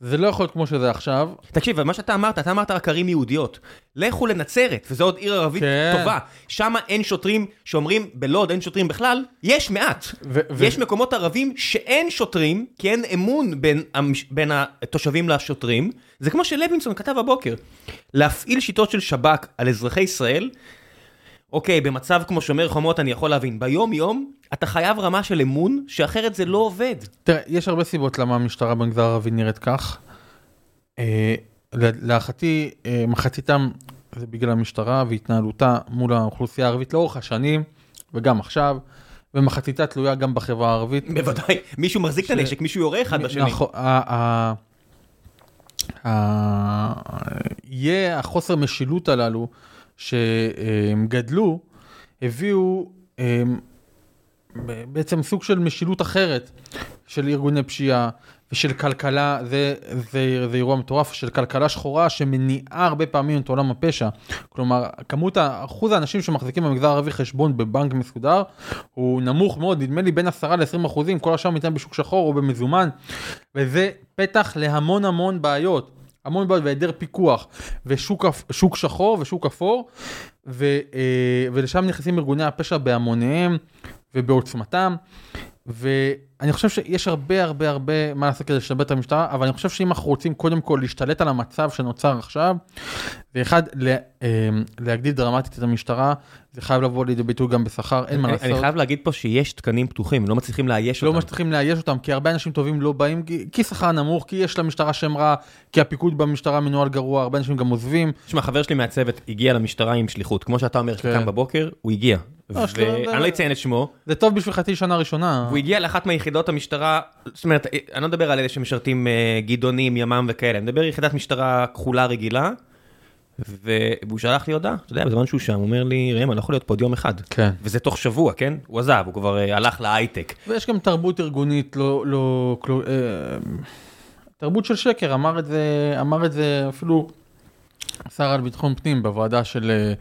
זה לא יכול להיות כמו שזה עכשיו. תקשיב, מה שאתה אמרת, אתה אמרת רק ערים יהודיות. לכו לנצרת, וזו עוד עיר ערבית כן. טובה. שם אין שוטרים שאומרים, בלוד אין שוטרים בכלל, יש מעט. ו- יש ו- מקומות ערבים שאין שוטרים, כי אין אמון בין, בין התושבים לשוטרים. זה כמו שלוינסון כתב הבוקר. להפעיל שיטות של שב"כ על אזרחי ישראל, אוקיי, במצב כמו שומר חומות אני יכול להבין. ביום יום, אתה חייב רמה של אמון, שאחרת זה לא עובד. תראה, יש הרבה סיבות למה המשטרה במגזר הערבי נראית כך. אה, להערכתי, אה, מחציתם זה בגלל המשטרה והתנהלותה מול האוכלוסייה הערבית לאורך השנים, וגם עכשיו. ומחציתה תלויה גם בחברה הערבית. בוודאי, מישהו מחזיק את הנשק, מישהו יורה אחד בשני. נכון, יהיה החוסר משילות הללו שהם גדלו, הביאו בעצם סוג של משילות אחרת של ארגוני פשיעה ושל כלכלה, זה, זה, זה אירוע מטורף, של כלכלה שחורה שמניעה הרבה פעמים את עולם הפשע. כלומר, כמות, אחוז האנשים שמחזיקים במגזר הערבי חשבון בבנק מסודר הוא נמוך מאוד, נדמה לי בין 10 ל-20 אחוזים, כל השאר מתנהל בשוק שחור או במזומן, וזה פתח להמון המון בעיות. המון בעיות והיעדר פיקוח ושוק שחור ושוק אפור ו, אה, ולשם נכנסים ארגוני הפשע בהמוניהם ובעוצמתם ואני חושב שיש הרבה הרבה הרבה מה לעשות כדי לשבת את המשטרה אבל אני חושב שאם אנחנו רוצים קודם כל להשתלט על המצב שנוצר עכשיו ואחד ל, אה, להגדיל דרמטית את המשטרה זה חייב לבוא לידי ביטוי גם בשכר אין מה לעשות. אני חייב להגיד פה שיש תקנים פתוחים, לא מצליחים לאייש לא אותם. מצליחים לאייש אותם, כי הרבה אנשים טובים לא באים, כי- שכר נמוך, כי יש למשטרה שם רע, כי הפיקוד במשטרה מנוהל גרוע, הרבה אנשים גם עוזבים. תשמע, חבר שלי מהצוות הגיע למשטרה עם שליחות, כמו שאתה אומר, כן. בבוקר, הוא הגיע. לא, ואני לא אציין את שמו, זה טוב בשביל חצי שנה ראשונה. והוא הגיע לאחת מיחידות המשטרה, זאת אומרת, אני לא מדבר על אלה שמשרתים אה, גדעונים, ימ"מ וכאלה, אני מדבר על יחידת משטרה כחולה רגילה, והוא שלח לי הודעה, אתה יודע, בזמן שהוא שם, הוא אומר לי, ראם, אני לא יכול להיות פה עוד יום אחד. כן. וזה תוך שבוע, כן? הוא עזב, הוא כבר אה, הלך להייטק. ויש גם תרבות ארגונית לא, לא, אה, תרבות של שקר, אמר את זה, אמר את זה אפילו השר לביטחון פנים בוועדה של, אה,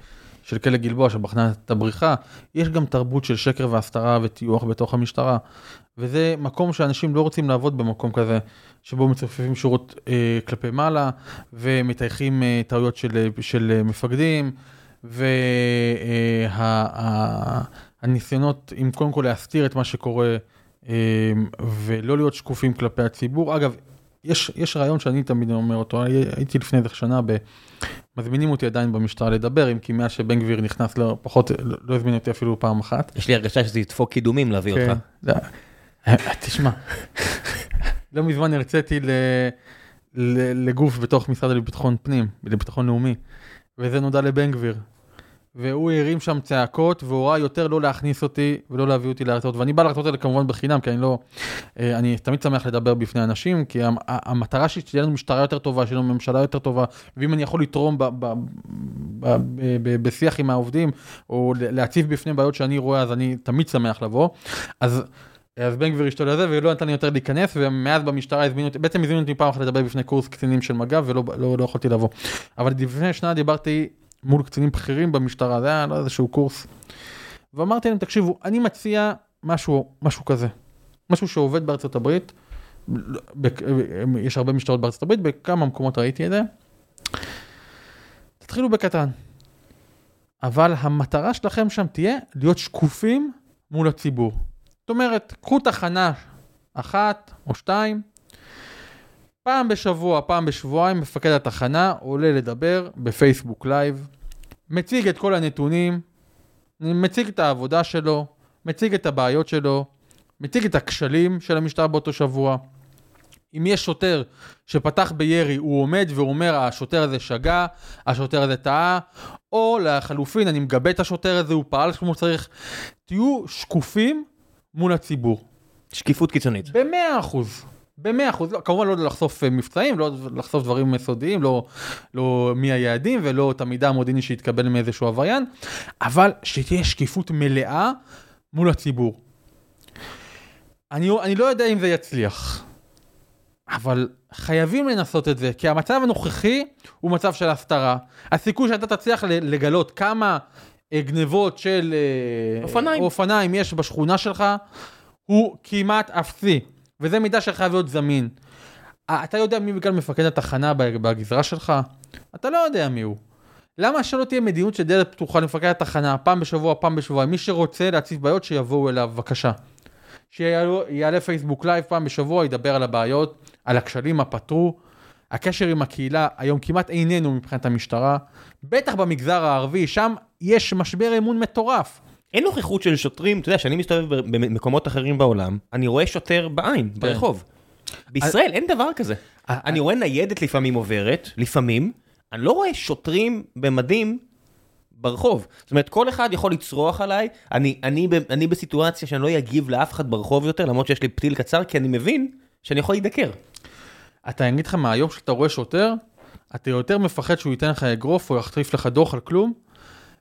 של כלא גלבוע שבחנה את הבריחה, יש גם תרבות של שקר והסתרה וטיוח בתוך המשטרה. וזה מקום שאנשים לא רוצים לעבוד במקום כזה, שבו מצופפים שורות אה, כלפי מעלה ומטייחים אה, טעויות של, אה, של אה, מפקדים, והניסיונות, אם קודם כל להסתיר את מה שקורה אה, ולא להיות שקופים כלפי הציבור. אגב, יש, יש רעיון שאני תמיד אומר אותו, הייתי לפני איזה שנה, ב, מזמינים אותי עדיין במשטרה לדבר, אם כי מאז שבן גביר נכנס, לא, פחות, לא, לא הזמין אותי אפילו פעם אחת. יש לי הרגשה שזה ידפוק קידומים להביא כן. אותך. לא, תשמע, לא מזמן הרציתי ל- ל- לגוף בתוך משרד לביטחון פנים, לביטחון לאומי, וזה נודע לבן גביר. והוא הרים שם צעקות והורה יותר לא להכניס אותי ולא להביא אותי להרצאות ואני בא להרצאות האלה כמובן בחינם כי אני לא אה, אני תמיד שמח לדבר בפני אנשים כי המטרה שלי שתהיה לנו משטרה יותר טובה שיהיה לנו ממשלה יותר טובה ואם אני יכול לתרום בשיח עם העובדים או להציב בפני בעיות שאני רואה אז אני תמיד שמח לבוא אז. אז בן גביר אשתו לזה ולא נתן לי יותר להיכנס ומאז במשטרה הזמינו אותי בעצם הזמינו אותי פעם אחת לדבר בפני קורס קצינים של מג"ב ולא לא, לא יכולתי לבוא. אבל לפני שנה דיברתי מול קצינים בכירים במשטרה זה היה לא איזשהו קורס. ואמרתי להם תקשיבו אני מציע משהו משהו כזה משהו שעובד בארצות הברית. יש הרבה משטרות בארצות הברית בכמה מקומות ראיתי את זה. תתחילו בקטן. אבל המטרה שלכם שם תהיה להיות שקופים מול הציבור. זאת אומרת, קחו תחנה אחת או שתיים, פעם בשבוע, פעם בשבועיים, מפקד התחנה עולה לדבר בפייסבוק live, מציג את כל הנתונים, מציג את העבודה שלו, מציג את הבעיות שלו, מציג את הכשלים של המשטרה באותו שבוע. אם יש שוטר שפתח בירי, הוא עומד ואומר, השוטר הזה שגה, השוטר הזה טעה, או לחלופין, אני מגבה את השוטר הזה, הוא פעל כמו שצריך. תהיו שקופים מול הציבור. שקיפות קיצונית. במאה אחוז. במאה אחוז, לא, כמובן לא לחשוף אה, מבצעים, לא לחשוף דברים סודיים, לא, לא מי היעדים ולא את המידע המודיעיני שהתקבל מאיזשהו עבריין, אבל שתהיה שקיפות מלאה מול הציבור. אני, אני לא יודע אם זה יצליח, אבל חייבים לנסות את זה, כי המצב הנוכחי הוא מצב של הסתרה. הסיכוי שאתה תצליח לגלות כמה אה, גנבות של אה, אופניים. אופניים יש בשכונה שלך, הוא כמעט אפסי, וזה מידע שחייב להיות זמין. אה, אתה יודע מי בכלל מפקד התחנה בגזרה שלך? אתה לא יודע מי הוא. למה שלא תהיה מדיניות של דלת פתוחה למפקד התחנה, פעם בשבוע, פעם בשבוע, מי שרוצה להציף בעיות שיבואו אליו, בבקשה. שיעלה פייסבוק live פעם בשבוע, ידבר על הבעיות, על הכשלים, מה פתרו. הקשר עם הקהילה היום כמעט איננו מבחינת המשטרה, בטח במגזר הערבי, שם יש משבר אמון מטורף. אין נוכחות של שוטרים, אתה יודע, כשאני מסתובב במקומות אחרים בעולם, אני רואה שוטר בעין, ברחוב. בישראל אין דבר כזה. אה, אני רואה ניידת לפעמים עוברת, לפעמים, אני לא רואה שוטרים במדים ברחוב. זאת אומרת, כל אחד יכול לצרוח עליי, אני, אני, אני בסיטואציה שאני לא אגיב לאף אחד ברחוב יותר, למרות שיש לי פתיל קצר, כי אני מבין שאני יכול להידקר. אתה אגיד לך מה, היום שאתה רואה שוטר, אתה יותר מפחד שהוא ייתן לך אגרוף או יחטריף לך דוח על כלום,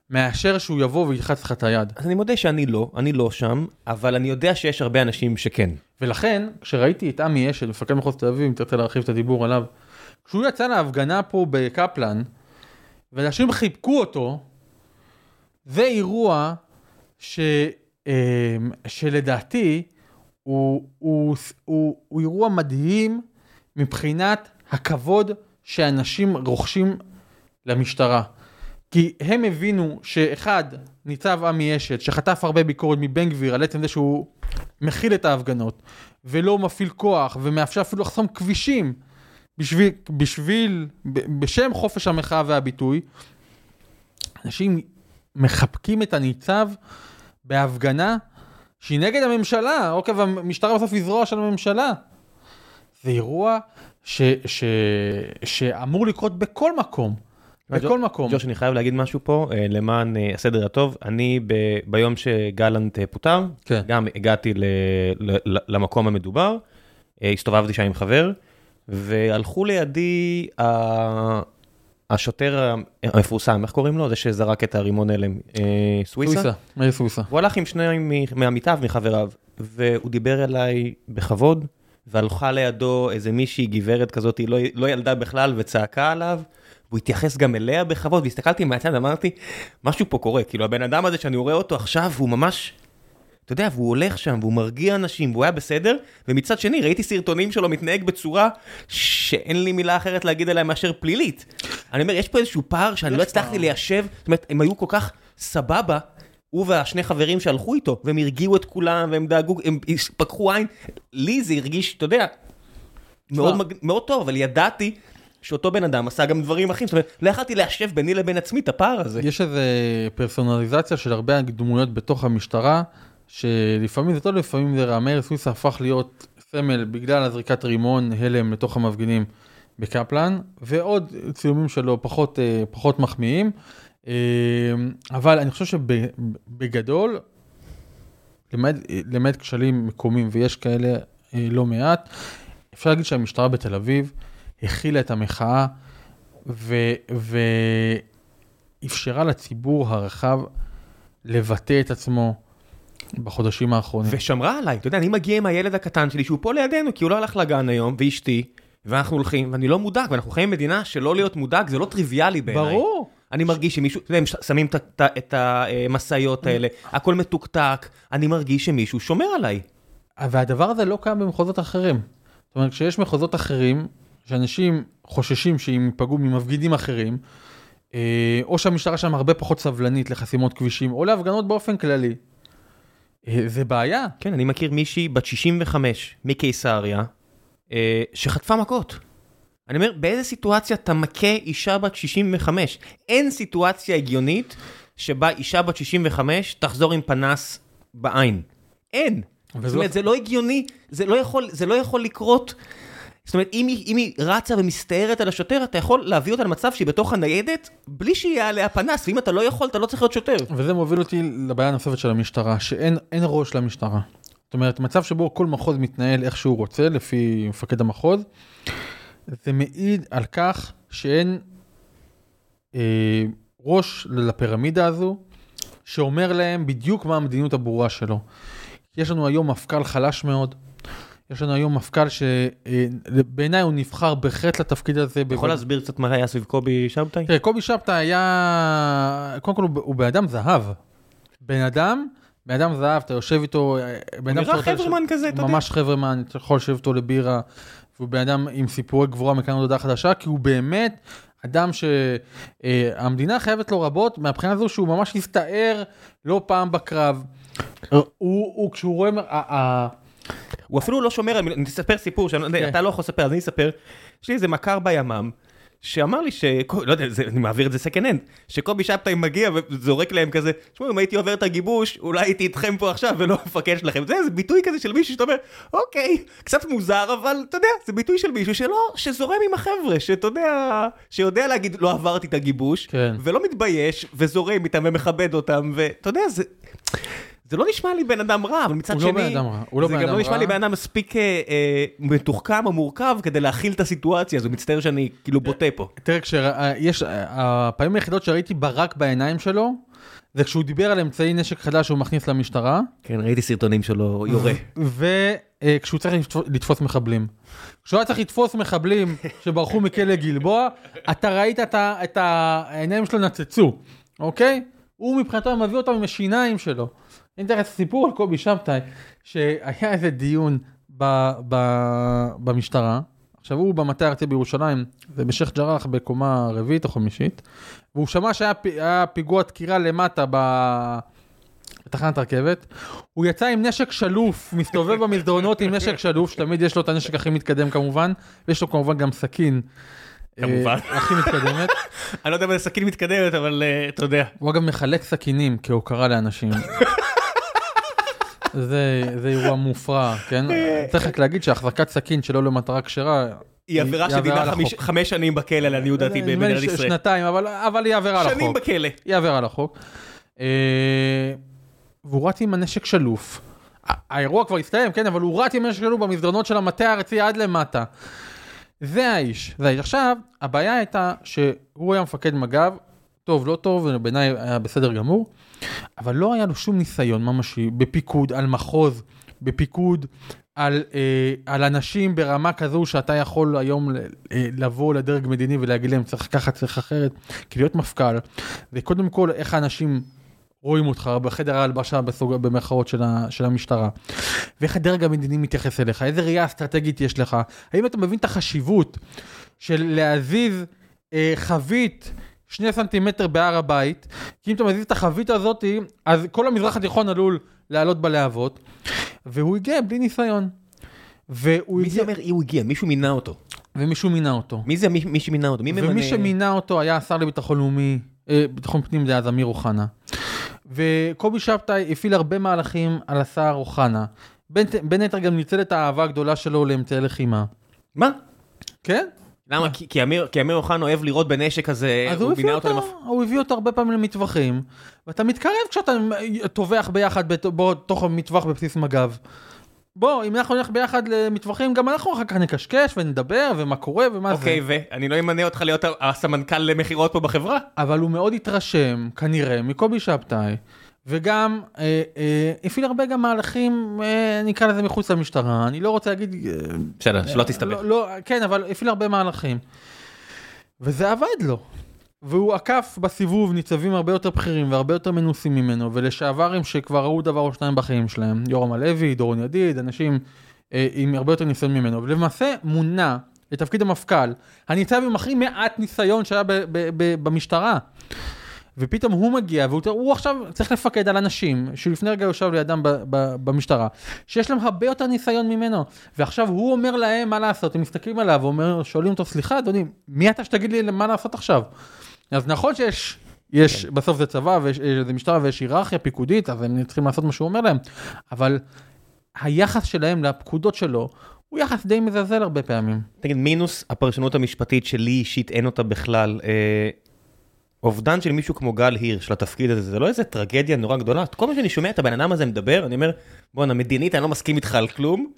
מאשר שהוא יבוא וילחץ לך את היד. אז אני מודה שאני לא, אני לא שם, אבל אני יודע שיש הרבה אנשים שכן. ולכן, כשראיתי את עמי אשל, מפקד מחוז תל אביב, אם תרצה להרחיב את הדיבור עליו, כשהוא יצא להפגנה פה בקפלן, ואנשים חיבקו אותו, זה אירוע ש, אה, שלדעתי הוא, הוא, הוא, הוא אירוע מדהים מבחינת הכבוד שאנשים רוכשים למשטרה. כי הם הבינו שאחד, ניצב עמי אשת, שחטף הרבה ביקורת מבן גביר על עצם זה שהוא מכיל את ההפגנות, ולא מפעיל כוח, ומאפשר אפילו לחסום כבישים בשביל, בשביל, בשם חופש המחאה והביטוי, אנשים מחבקים את הניצב בהפגנה שהיא נגד הממשלה, אוקיי, והמשטרה בסוף היא זרוע של הממשלה. זה אירוע ש, ש, שאמור לקרות בכל מקום. בכל מקום. ג'וש, אני חייב להגיד משהו פה, אה, למען אה, הסדר הטוב. אני ביום שגלנט אה, פוטר, כן. גם הגעתי למקום המדובר, הסתובבתי שם עם חבר, והלכו לידי השוטר המפורסם, איך קוראים לו? זה שזרק את הרימון הלם, סוויסה? סוויסה, מאיר סוויסה. הוא הלך עם שני מעמיתיו, מחבריו, והוא דיבר אליי בכבוד, והלכה לידו איזה מישהי, גברת כזאת, היא לא, לא ילדה בכלל, וצעקה עליו, והוא התייחס גם אליה בכבוד, והסתכלתי מהצד, אמרתי, משהו פה קורה, כאילו הבן אדם הזה שאני רואה אותו עכשיו, הוא ממש, אתה יודע, והוא הולך שם, והוא מרגיע אנשים, והוא היה בסדר, ומצד שני, ראיתי סרטונים שלו מתנהג בצורה שאין לי מילה אחרת להגיד עליה מאשר פלילית. אני אומר, יש פה איזשהו פער שאני לא הצלחתי. ליישב, זאת אומרת, הם היו כל כך סבבה, הוא והשני חברים שהלכו איתו, והם הרגיעו את כולם, והם דאגו, הם פקחו עין. לי זה הרגיש, אתה יודע, מאוד, מג... מאוד טוב, אבל ידעתי שאותו בן אדם עשה גם דברים אחרים, זאת אומרת, לא יכלתי ליישב ביני לבין עצמי את הפער הזה. יש איזה פרסונליזציה של הרבה דמויות בתוך המשטרה, שלפעמים זה טוב, לפעמים זה רע. מאיר סוויסה הפך להיות סמל בגלל הזריקת רימון הלם לתוך המפגינים בקפלן, ועוד צילומים שלו פחות, אה, פחות מחמיאים. אה, אבל אני חושב שבגדול, למעט, למעט כשלים מקומיים, ויש כאלה אה, לא מעט, אפשר להגיד שהמשטרה בתל אביב הכילה את המחאה ו- ואפשרה לציבור הרחב לבטא את עצמו בחודשים האחרונים. ושמרה עליי, אתה יודע, אני מגיע עם הילד הקטן שלי שהוא פה לידינו, כי הוא לא הלך לגן היום, ואשתי, ואנחנו הולכים, ואני לא מודאג, ואנחנו חיים במדינה שלא להיות מודאג זה לא טריוויאלי בעיניי. ברור. אני מרגיש שמישהו, אתה יודע, הם שמים את המשאיות האלה, הכל מתוקתק, אני מרגיש שמישהו שומר עליי. והדבר הזה לא קיים במחוזות אחרים. זאת אומרת, כשיש מחוזות אחרים, שאנשים חוששים שהם ייפגעו ממפגינים אחרים, אה, או שהמשטרה שם הרבה פחות סבלנית לחסימות כבישים, או להפגנות באופן כללי, אה, זה בעיה. כן, אני מכיר מישהי בת 65 מקיסריה, אה, שחטפה מכות. אני אומר, באיזה סיטואציה אתה מכה אישה בת 65? אין סיטואציה הגיונית שבה אישה בת 65 תחזור עם פנס בעין. אין. וזו- זאת אומרת, זה לא הגיוני, זה לא יכול, זה לא יכול לקרות. זאת אומרת, אם היא, אם היא רצה ומסתערת על השוטר, אתה יכול להביא אותה למצב שהיא בתוך הניידת, בלי שיהיה עליה פנס, ואם אתה לא יכול, אתה לא צריך להיות שוטר. וזה מוביל אותי לבעיה הנוספת של המשטרה, שאין אין ראש למשטרה. זאת אומרת, מצב שבו כל מחוז מתנהל איך שהוא רוצה, לפי מפקד המחוז, זה מעיד על כך שאין אה, ראש לפירמידה הזו, שאומר להם בדיוק מה המדיניות הברורה שלו. יש לנו היום מפכ"ל חלש מאוד, יש לנו היום מפכ"ל שבעיניי הוא נבחר בחטא לתפקיד הזה. אתה יכול להסביר קצת מה היה סביב קובי שבתאי? תראה, קובי שבתא היה, קודם כל הוא, הוא בן אדם זהב. בן אדם, בן אדם זהב, אתה יושב איתו, אה, בן אדם נראה חברמן כזה, אתה יודע. ממש חברמן, אתה יכול לשבת איתו לבירה, והוא בן אדם עם סיפורי גבורה מכאן הודעה חדשה, כי הוא באמת אדם שהמדינה חייבת לו רבות, מהבחינה הזו שהוא ממש הסתער לא פעם בקרב. הוא, הוא כשהוא רואה, הוא אפילו לא שומר, על מיל- אני אספר סיפור, שאני לא כן. לא יכול לספר, אז אני אספר. יש לי איזה מכר בימ"מ, שאמר לי ש... לא יודע, זה, אני מעביר את זה second hand, שקובי שבתאי מגיע וזורק להם כזה, תשמעו, אם הייתי עובר את הגיבוש, אולי הייתי איתכם פה עכשיו ולא המפקד שלכם. זה, זה ביטוי כזה של מישהו שאתה אומר, אוקיי, קצת מוזר, אבל אתה יודע, זה ביטוי של מישהו שלא, שזורם עם החבר'ה, שאתה יודע, שיודע להגיד, לא עברתי את הגיבוש, כן. ולא מתבייש, וזורם איתם ומכבד אותם, ואתה יודע, זה... זה לא נשמע לי בן אדם רע, אבל מצד הוא שני, לא בן אדם רע, הוא לא זה בן גם אדם לא נשמע רע. לי בן אדם מספיק אה, אה, מתוחכם או מורכב כדי להכיל את הסיטואציה הזו, מצטער שאני כאילו בוטה פה. תראה, כשיש, הפעמים היחידות שראיתי ברק בעיניים שלו, זה כשהוא דיבר על אמצעי נשק חדש שהוא מכניס למשטרה, כן, ראיתי סרטונים שלו יורה. וכשהוא צריך לתפוס- לתפוס מחבלים. כשהוא היה צריך לתפוס מחבלים שברחו מכלא גלבוע, אתה ראית את ה- את העיניים שלו נצצו, אוקיי? הוא מבחינתו מביא אותם עם השיניים שלו. אני אתן לך סיפור על קובי שבתאי, שהיה איזה דיון ב, ב, במשטרה, עכשיו הוא במטה הארצי בירושלים, זה בשייח' ג'ראח בקומה רביעית או חמישית, והוא שמע שהיה פיגוע דקירה למטה ב... בתחנת רכבת, הוא יצא עם נשק שלוף, מסתובב במסדרונות עם נשק שלוף, שתמיד יש לו את הנשק הכי מתקדם כמובן, ויש לו כמובן גם סכין. אה, כמובן. הכי מתקדמת. אני לא יודע מה זה סכין מתקדמת, אבל אה, אתה יודע. הוא אגב מחלק סכינים כהוקרה לאנשים. זה, זה אירוע מופרע, כן? צריך רק להגיד שהחזקת סכין שלא למטרה כשרה, היא עבירה שדינה. חמש שנים בכלא, לעניות דעתי, נדמה לי במדינת ישראל. שנתיים, אבל, אבל היא עבירה על החוק. שנים בכלא. היא עבירה על החוק. אה, והוא רץ עם הנשק שלוף. האירוע כבר הסתיים, כן, אבל הוא רץ עם הנשק שלוף במסדרונות של המטה הארצי עד למטה. זה האיש. זה האיש. עכשיו, הבעיה הייתה שהוא היה מפקד מג"ב, טוב, לא טוב, בעיניי היה בסדר גמור, אבל לא היה לו שום ניסיון ממשי בפיקוד על מחוז, בפיקוד על, אה, על אנשים ברמה כזו שאתה יכול היום אה, לבוא לדרג מדיני ולהגיד להם צריך ככה, צריך אחרת, כי להיות מפכ"ל, זה קודם כל איך האנשים רואים אותך בחדר ההלבשה בסוג, במרכאות של, ה, של המשטרה. ואיך הדרג המדיני מתייחס אליך, איזה ראייה אסטרטגית יש לך, האם אתה מבין את החשיבות של להזיז אה, חבית שני סנטימטר בהר הבית, כי אם אתה מזיז את החבית הזאתי, אז כל המזרח התיכון עלול לעלות בלהבות, והוא הגיע בלי ניסיון. והוא מי זה הגיע, אומר, הוא הגיע, מישהו מינה אותו. ומישהו מינה אותו. מי זה מי מי שמינה אותו? מי ממנה? ומי שמינה אותו היה השר לביטחון לאומי, אה, ביטחון פנים דאז אמיר אוחנה. וקובי שבתאי הפעיל הרבה מהלכים על השר אוחנה. בין היתר גם ניצל את האהבה הגדולה שלו לאמצעי לחימה. מה? כן? למה? כי- אמיר אוחנה אוהב לירות בנשק אז הוא הביא מינה אותו, למפ- הוא הביא אותו הרבה פעמים למטווחים, ואתה מתקרב כשאתה טובח ביחד בת- בתוך המטווח בבסיס מג"ב. בוא, אם אנחנו נלך ביחד למטווחים, גם אנחנו אחר כך נקשקש ונדבר ומה קורה ומה זה. אוקיי, ואני לא אמנה אותך להיות הסמנכ"ל למכירות פה בחברה? אבל הוא מאוד התרשם, כנראה, מקובי שבתאי, וגם אה, אה, הפעיל הרבה גם מהלכים, אה, נקרא לזה מחוץ למשטרה, אני לא רוצה להגיד... אה, בסדר, שלא תסתבך. לא, לא, כן, אבל הפעיל הרבה מהלכים. וזה עבד לו. והוא עקף בסיבוב ניצבים הרבה יותר בכירים והרבה יותר מנוסים ממנו, ולשעברים שכבר ראו דבר או שניים בחיים שלהם, יורם הלוי, דורון ידיד, אנשים אה, עם הרבה יותר ניסיון ממנו, ולמעשה מונה לתפקיד המפכ"ל, הניצב עם הכי מעט ניסיון שהיה ב- ב- ב- במשטרה. ופתאום הוא מגיע, והוא הוא עכשיו צריך לפקד על אנשים, שלפני רגע יושב לידם ב, ב, במשטרה, שיש להם הרבה יותר ניסיון ממנו, ועכשיו הוא אומר להם מה לעשות, הם מסתכלים עליו ואומר, שואלים אותו, סליחה אדוני, מי אתה שתגיד לי מה לעשות עכשיו? אז נכון שיש, יש, כן. בסוף זה צבא, ויש זה משטרה ויש היררכיה פיקודית, אז הם צריכים לעשות מה שהוא אומר להם, אבל היחס שלהם לפקודות שלו, הוא יחס די מזלזל הרבה פעמים. תגיד, מינוס הפרשנות המשפטית שלי אישית אין אותה בכלל. אה, אובדן של מישהו כמו גל הירש לתפקיד הזה, זה לא איזה טרגדיה נורא גדולה. כל פעם שאני שומע את הבן אדם הזה מדבר, אני אומר, בואנה, מדינית אני לא מסכים איתך על כלום,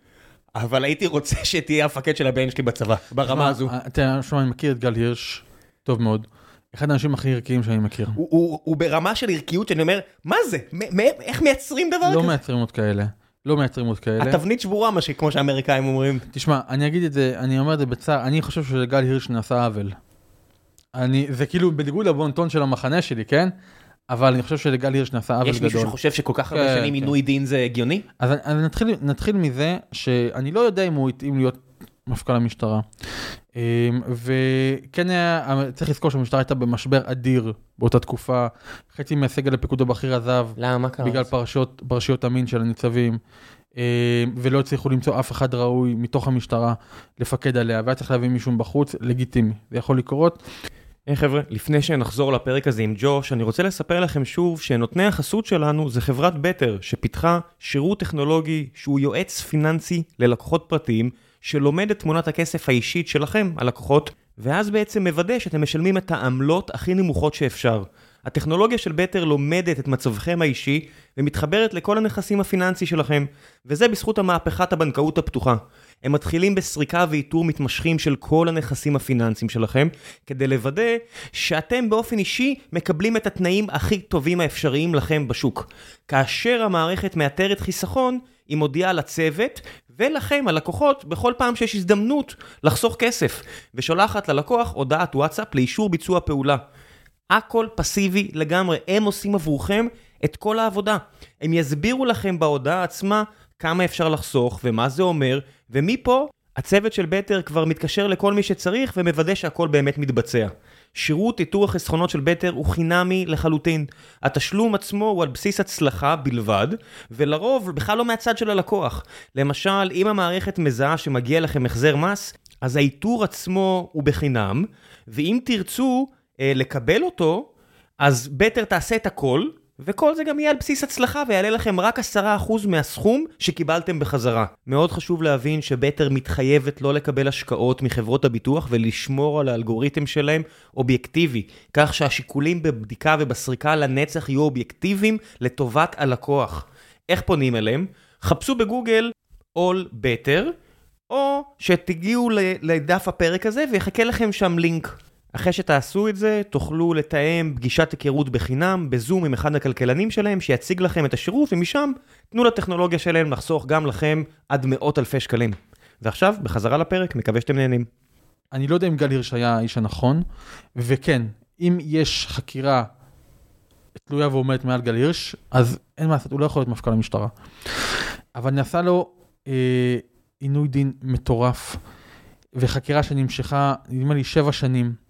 אבל הייתי רוצה שתהיה המפקד של הבן שלי בצבא, ברמה הזו. אה, תראה, שמע, אני מכיר את גל הירש טוב מאוד. אחד האנשים הכי ערכיים שאני מכיר. הוא- הוא הוא ברמה של ערכיות שאני אומר, מה זה? מ- מ- איך מייצרים דבר לא כזה? מייצרים עוד כאלה. לא מייצרים עוד כאלה. התבנית שבורה, מה שכמו שהאמריקאים אומרים. תשמע, אני אגיד את זה, אני אומר את זה בצער, אני חושב שלגל הירש נעשה עוול. אני, זה כאילו בניגוד לבונטון של המחנה שלי, כן? אבל אני חושב שלגל הירש נעשה עוול יש מישהו גדול. שחושב שכל כך הרבה כן, שנים כן. עינוי דין זה הגיוני? אז, נתחיל, נתחיל מזה שאני לא יודע אם הוא התאים להיות מפכ"ל המשטרה. אמ, וכן היה, צריך לזכור שהמשטרה הייתה במשבר אדיר באותה תקופה. חצי מהסגל הפיקוד הבכיר עזב למה? מה קרה? בגלל פרשיות, פרשיות המין של הניצבים. אה, ולא הצליחו למצוא אף אחד ראוי מתוך המשטרה לפקד עליה, והיה צריך להביא מישהו מבחוץ, לגיטימי, זה יכול לקרות. היי חבר'ה, לפני שנחזור לפרק הזה עם ג'וש, אני רוצה לספר לכם שוב שנותני החסות שלנו זה חברת בטר, שפיתחה שירות טכנולוגי שהוא יועץ פיננסי ללקוחות פרטיים, שלומד את תמונת הכסף האישית שלכם, הלקוחות, ואז בעצם מוודא שאתם משלמים את העמלות הכי נמוכות שאפשר. הטכנולוגיה של בטר לומדת את מצבכם האישי ומתחברת לכל הנכסים הפיננסי שלכם, וזה בזכות המהפכת הבנקאות הפתוחה. הם מתחילים בסריקה ואיתור מתמשכים של כל הנכסים הפיננסיים שלכם, כדי לוודא שאתם באופן אישי מקבלים את התנאים הכי טובים האפשריים לכם בשוק. כאשר המערכת מאתרת חיסכון, היא מודיעה לצוות ולכם, הלקוחות, בכל פעם שיש הזדמנות לחסוך כסף, ושולחת ללקוח הודעת וואטסאפ לאישור ביצוע פעולה. הכל פסיבי לגמרי, הם עושים עבורכם את כל העבודה. הם יסבירו לכם בהודעה עצמה כמה אפשר לחסוך ומה זה אומר, ומפה הצוות של בטר כבר מתקשר לכל מי שצריך ומוודא שהכל באמת מתבצע. שירות איתור החסכונות של בטר הוא חינמי לחלוטין. התשלום עצמו הוא על בסיס הצלחה בלבד, ולרוב בכלל לא מהצד של הלקוח. למשל, אם המערכת מזהה שמגיע לכם החזר מס, אז האיתור עצמו הוא בחינם, ואם תרצו אה, לקבל אותו, אז בטר תעשה את הכל, וכל זה גם יהיה על בסיס הצלחה ויעלה לכם רק 10% מהסכום שקיבלתם בחזרה. מאוד חשוב להבין שבטר מתחייבת לא לקבל השקעות מחברות הביטוח ולשמור על האלגוריתם שלהם אובייקטיבי, כך שהשיקולים בבדיקה ובסריקה לנצח יהיו אובייקטיביים לטובת הלקוח. איך פונים אליהם? חפשו בגוגל All Better, או שתגיעו לדף הפרק הזה ויחכה לכם שם לינק. אחרי שתעשו את זה, תוכלו לתאם פגישת היכרות בחינם, בזום עם אחד הכלכלנים שלהם, שיציג לכם את השירות, ומשם תנו לטכנולוגיה שלהם לחסוך גם לכם עד מאות אלפי שקלים. ועכשיו, בחזרה לפרק, מקווה שאתם נהנים. אני לא יודע אם גל הירש היה האיש הנכון, וכן, אם יש חקירה תלויה ועומדת מעל גל הירש, אז אין מה לעשות, הוא לא יכול להיות מפכ"ל המשטרה. אבל נעשה לו אה, עינוי דין מטורף, וחקירה שנמשכה, נדמה לי, שבע שנים.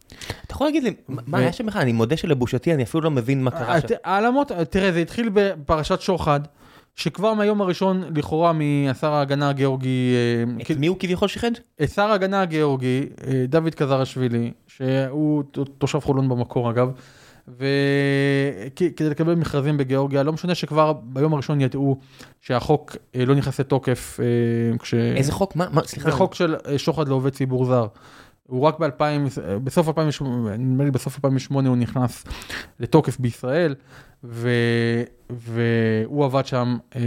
אתה יכול להגיד לי, מה היה שם בכלל? אני מודה שלבושתי אני אפילו לא מבין מה קרה שם. העלמות, תראה, זה התחיל בפרשת שוחד, שכבר מהיום הראשון, לכאורה, משר ההגנה הגיאורגי... את מי הוא כביכול שיחד? את שר ההגנה הגיאורגי, דוד קזרשווילי, שהוא תושב חולון במקור אגב, וכדי לקבל מכרזים בגיאורגיה, לא משנה שכבר ביום הראשון ידעו שהחוק לא נכנס לתוקף כש... איזה חוק? מה? סליחה. זה חוק של שוחד לעובד ציבור זר. הוא רק ב-2000, בסוף 2008, נדמה לי בסוף 2008 הוא נכנס לתוקף בישראל, ו, והוא עבד שם אה,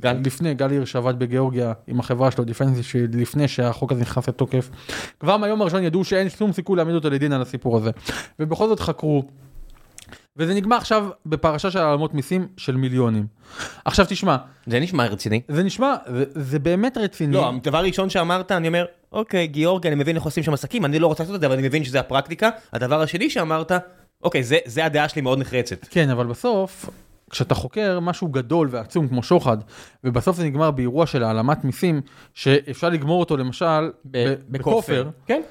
גל. לפני, גל הירש עבד בגיאורגיה עם החברה שלו, דיפנסיב, לפני שהחוק הזה נכנס לתוקף. כבר מהיום הראשון ידעו שאין שום סיכוי להעמיד אותו לדין על הסיפור הזה. ובכל זאת חקרו. וזה נגמר עכשיו בפרשה של העלמות מיסים של מיליונים. עכשיו תשמע. זה נשמע רציני. זה נשמע, זה, זה באמת רציני. לא, הדבר הראשון שאמרת, אני אומר, אוקיי, גיאורגיה, אני מבין איך עושים שם עסקים, אני לא רוצה לעשות את זה, אבל אני מבין שזה הפרקטיקה. הדבר השני שאמרת, אוקיי, זה, זה הדעה שלי מאוד נחרצת. כן, אבל בסוף, כשאתה חוקר משהו גדול ועצום כמו שוחד, ובסוף זה נגמר באירוע של העלמת מיסים, שאפשר לגמור אותו למשל בכופר. כן.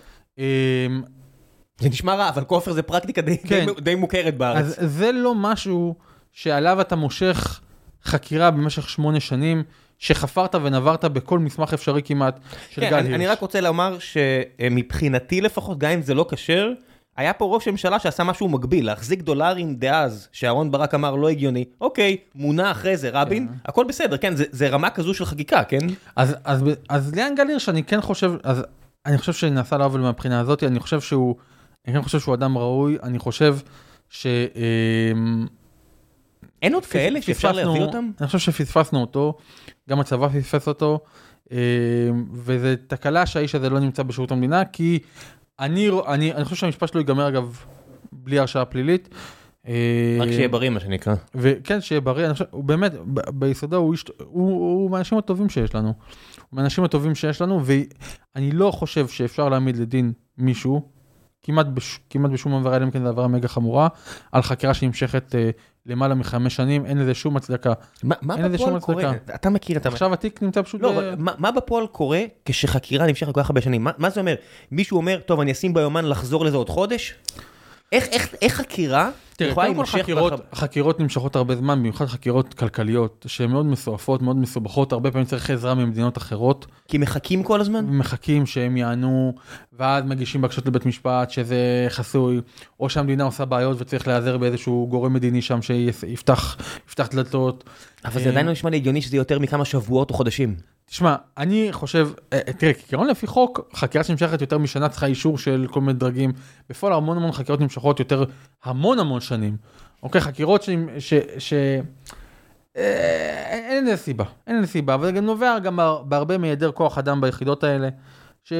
זה נשמע רע, אבל כופר זה פרקטיקה די, כן. די, די מוכרת בארץ. אז זה לא משהו שעליו אתה מושך חקירה במשך שמונה שנים, שחפרת ונברת בכל מסמך אפשרי כמעט של כן, גל הירש. אני רק רוצה לומר שמבחינתי לפחות, גם אם זה לא כשר, היה פה ראש ממשלה שעשה משהו מקביל, להחזיק דולרים דאז, שאהרן ברק אמר לא הגיוני, אוקיי, מונה אחרי זה רבין, כן. הכל בסדר, כן, זה, זה רמה כזו של חקיקה, כן? אז, אז, אז ליאן גל הירש, אני כן חושב, אז אני חושב שנעשה לעוול מהבחינה הזאת, אני חושב שהוא... אני כן חושב שהוא אדם ראוי, אני חושב ש... אמ, אין עוד כאלה שאפשר להביא אותם? אני חושב שפספסנו אותו, גם הצבא פספס אותו, אמ, וזו תקלה שהאיש הזה לא נמצא בשירות המדינה, כי אני, אני, אני חושב שהמשפט שלו ייגמר אגב בלי הרשעה פלילית. רק שיהיה בריא מה שנקרא. וכן, שיהיה בריא, אני חושב, הוא באמת, ביסודו הוא, הוא, הוא מהאנשים הטובים שיש לנו. הוא מהאנשים הטובים שיש לנו, ואני לא חושב שאפשר להעמיד לדין מישהו כמעט, בש, כמעט בשום עבירה, אלא אם כן זו עבירה מגה חמורה, על חקירה שנמשכת אה, למעלה מחמש שנים, אין לזה שום הצדקה. מה, מה בפועל קורה? אתה מכיר את ה... עכשיו התיק נמצא פשוט... לא, ב... מה, מה בפועל קורה כשחקירה נמשכת כל כך הרבה שנים? מה, מה זה אומר? מישהו אומר, טוב, אני אשים ביומן לחזור לזה עוד חודש? איך, איך, איך חקירה יכולה להימשך חקירות, נמשכות הרבה זמן, במיוחד חקירות כלכליות, שהן מאוד מסועפות, מאוד מסובכות, הרבה פעמים צריך עזרה ממדינות אחרות, כי מחכים כל הזמן? ומחכים שהם יענו, ואז מגישים בקשות לבית משפט שזה חסוי, או שהמדינה עושה בעיות וצריך להיעזר באיזשהו גורם מדיני שם שיפתח יפתח דלתות. אבל זה אה, עדיין לא נשמע לי הגיוני שזה יותר מכמה שבועות או חודשים. תשמע, אני חושב, אה, אה, תראה, כעיקרון לפי חוק, חקירה שנמשכת יותר משנה צריכה אישור של כל מיני דרגים. בפועל המון המון חקירות נמשכות יותר המון המון שנים. אוקיי, חקירות ש... ש, ש אה, אין לזה סיבה, אין לזה סיבה, אבל זה גם נובע גם בהר- בהרבה מהיעדר כוח אדם ביחידות האלה. ש...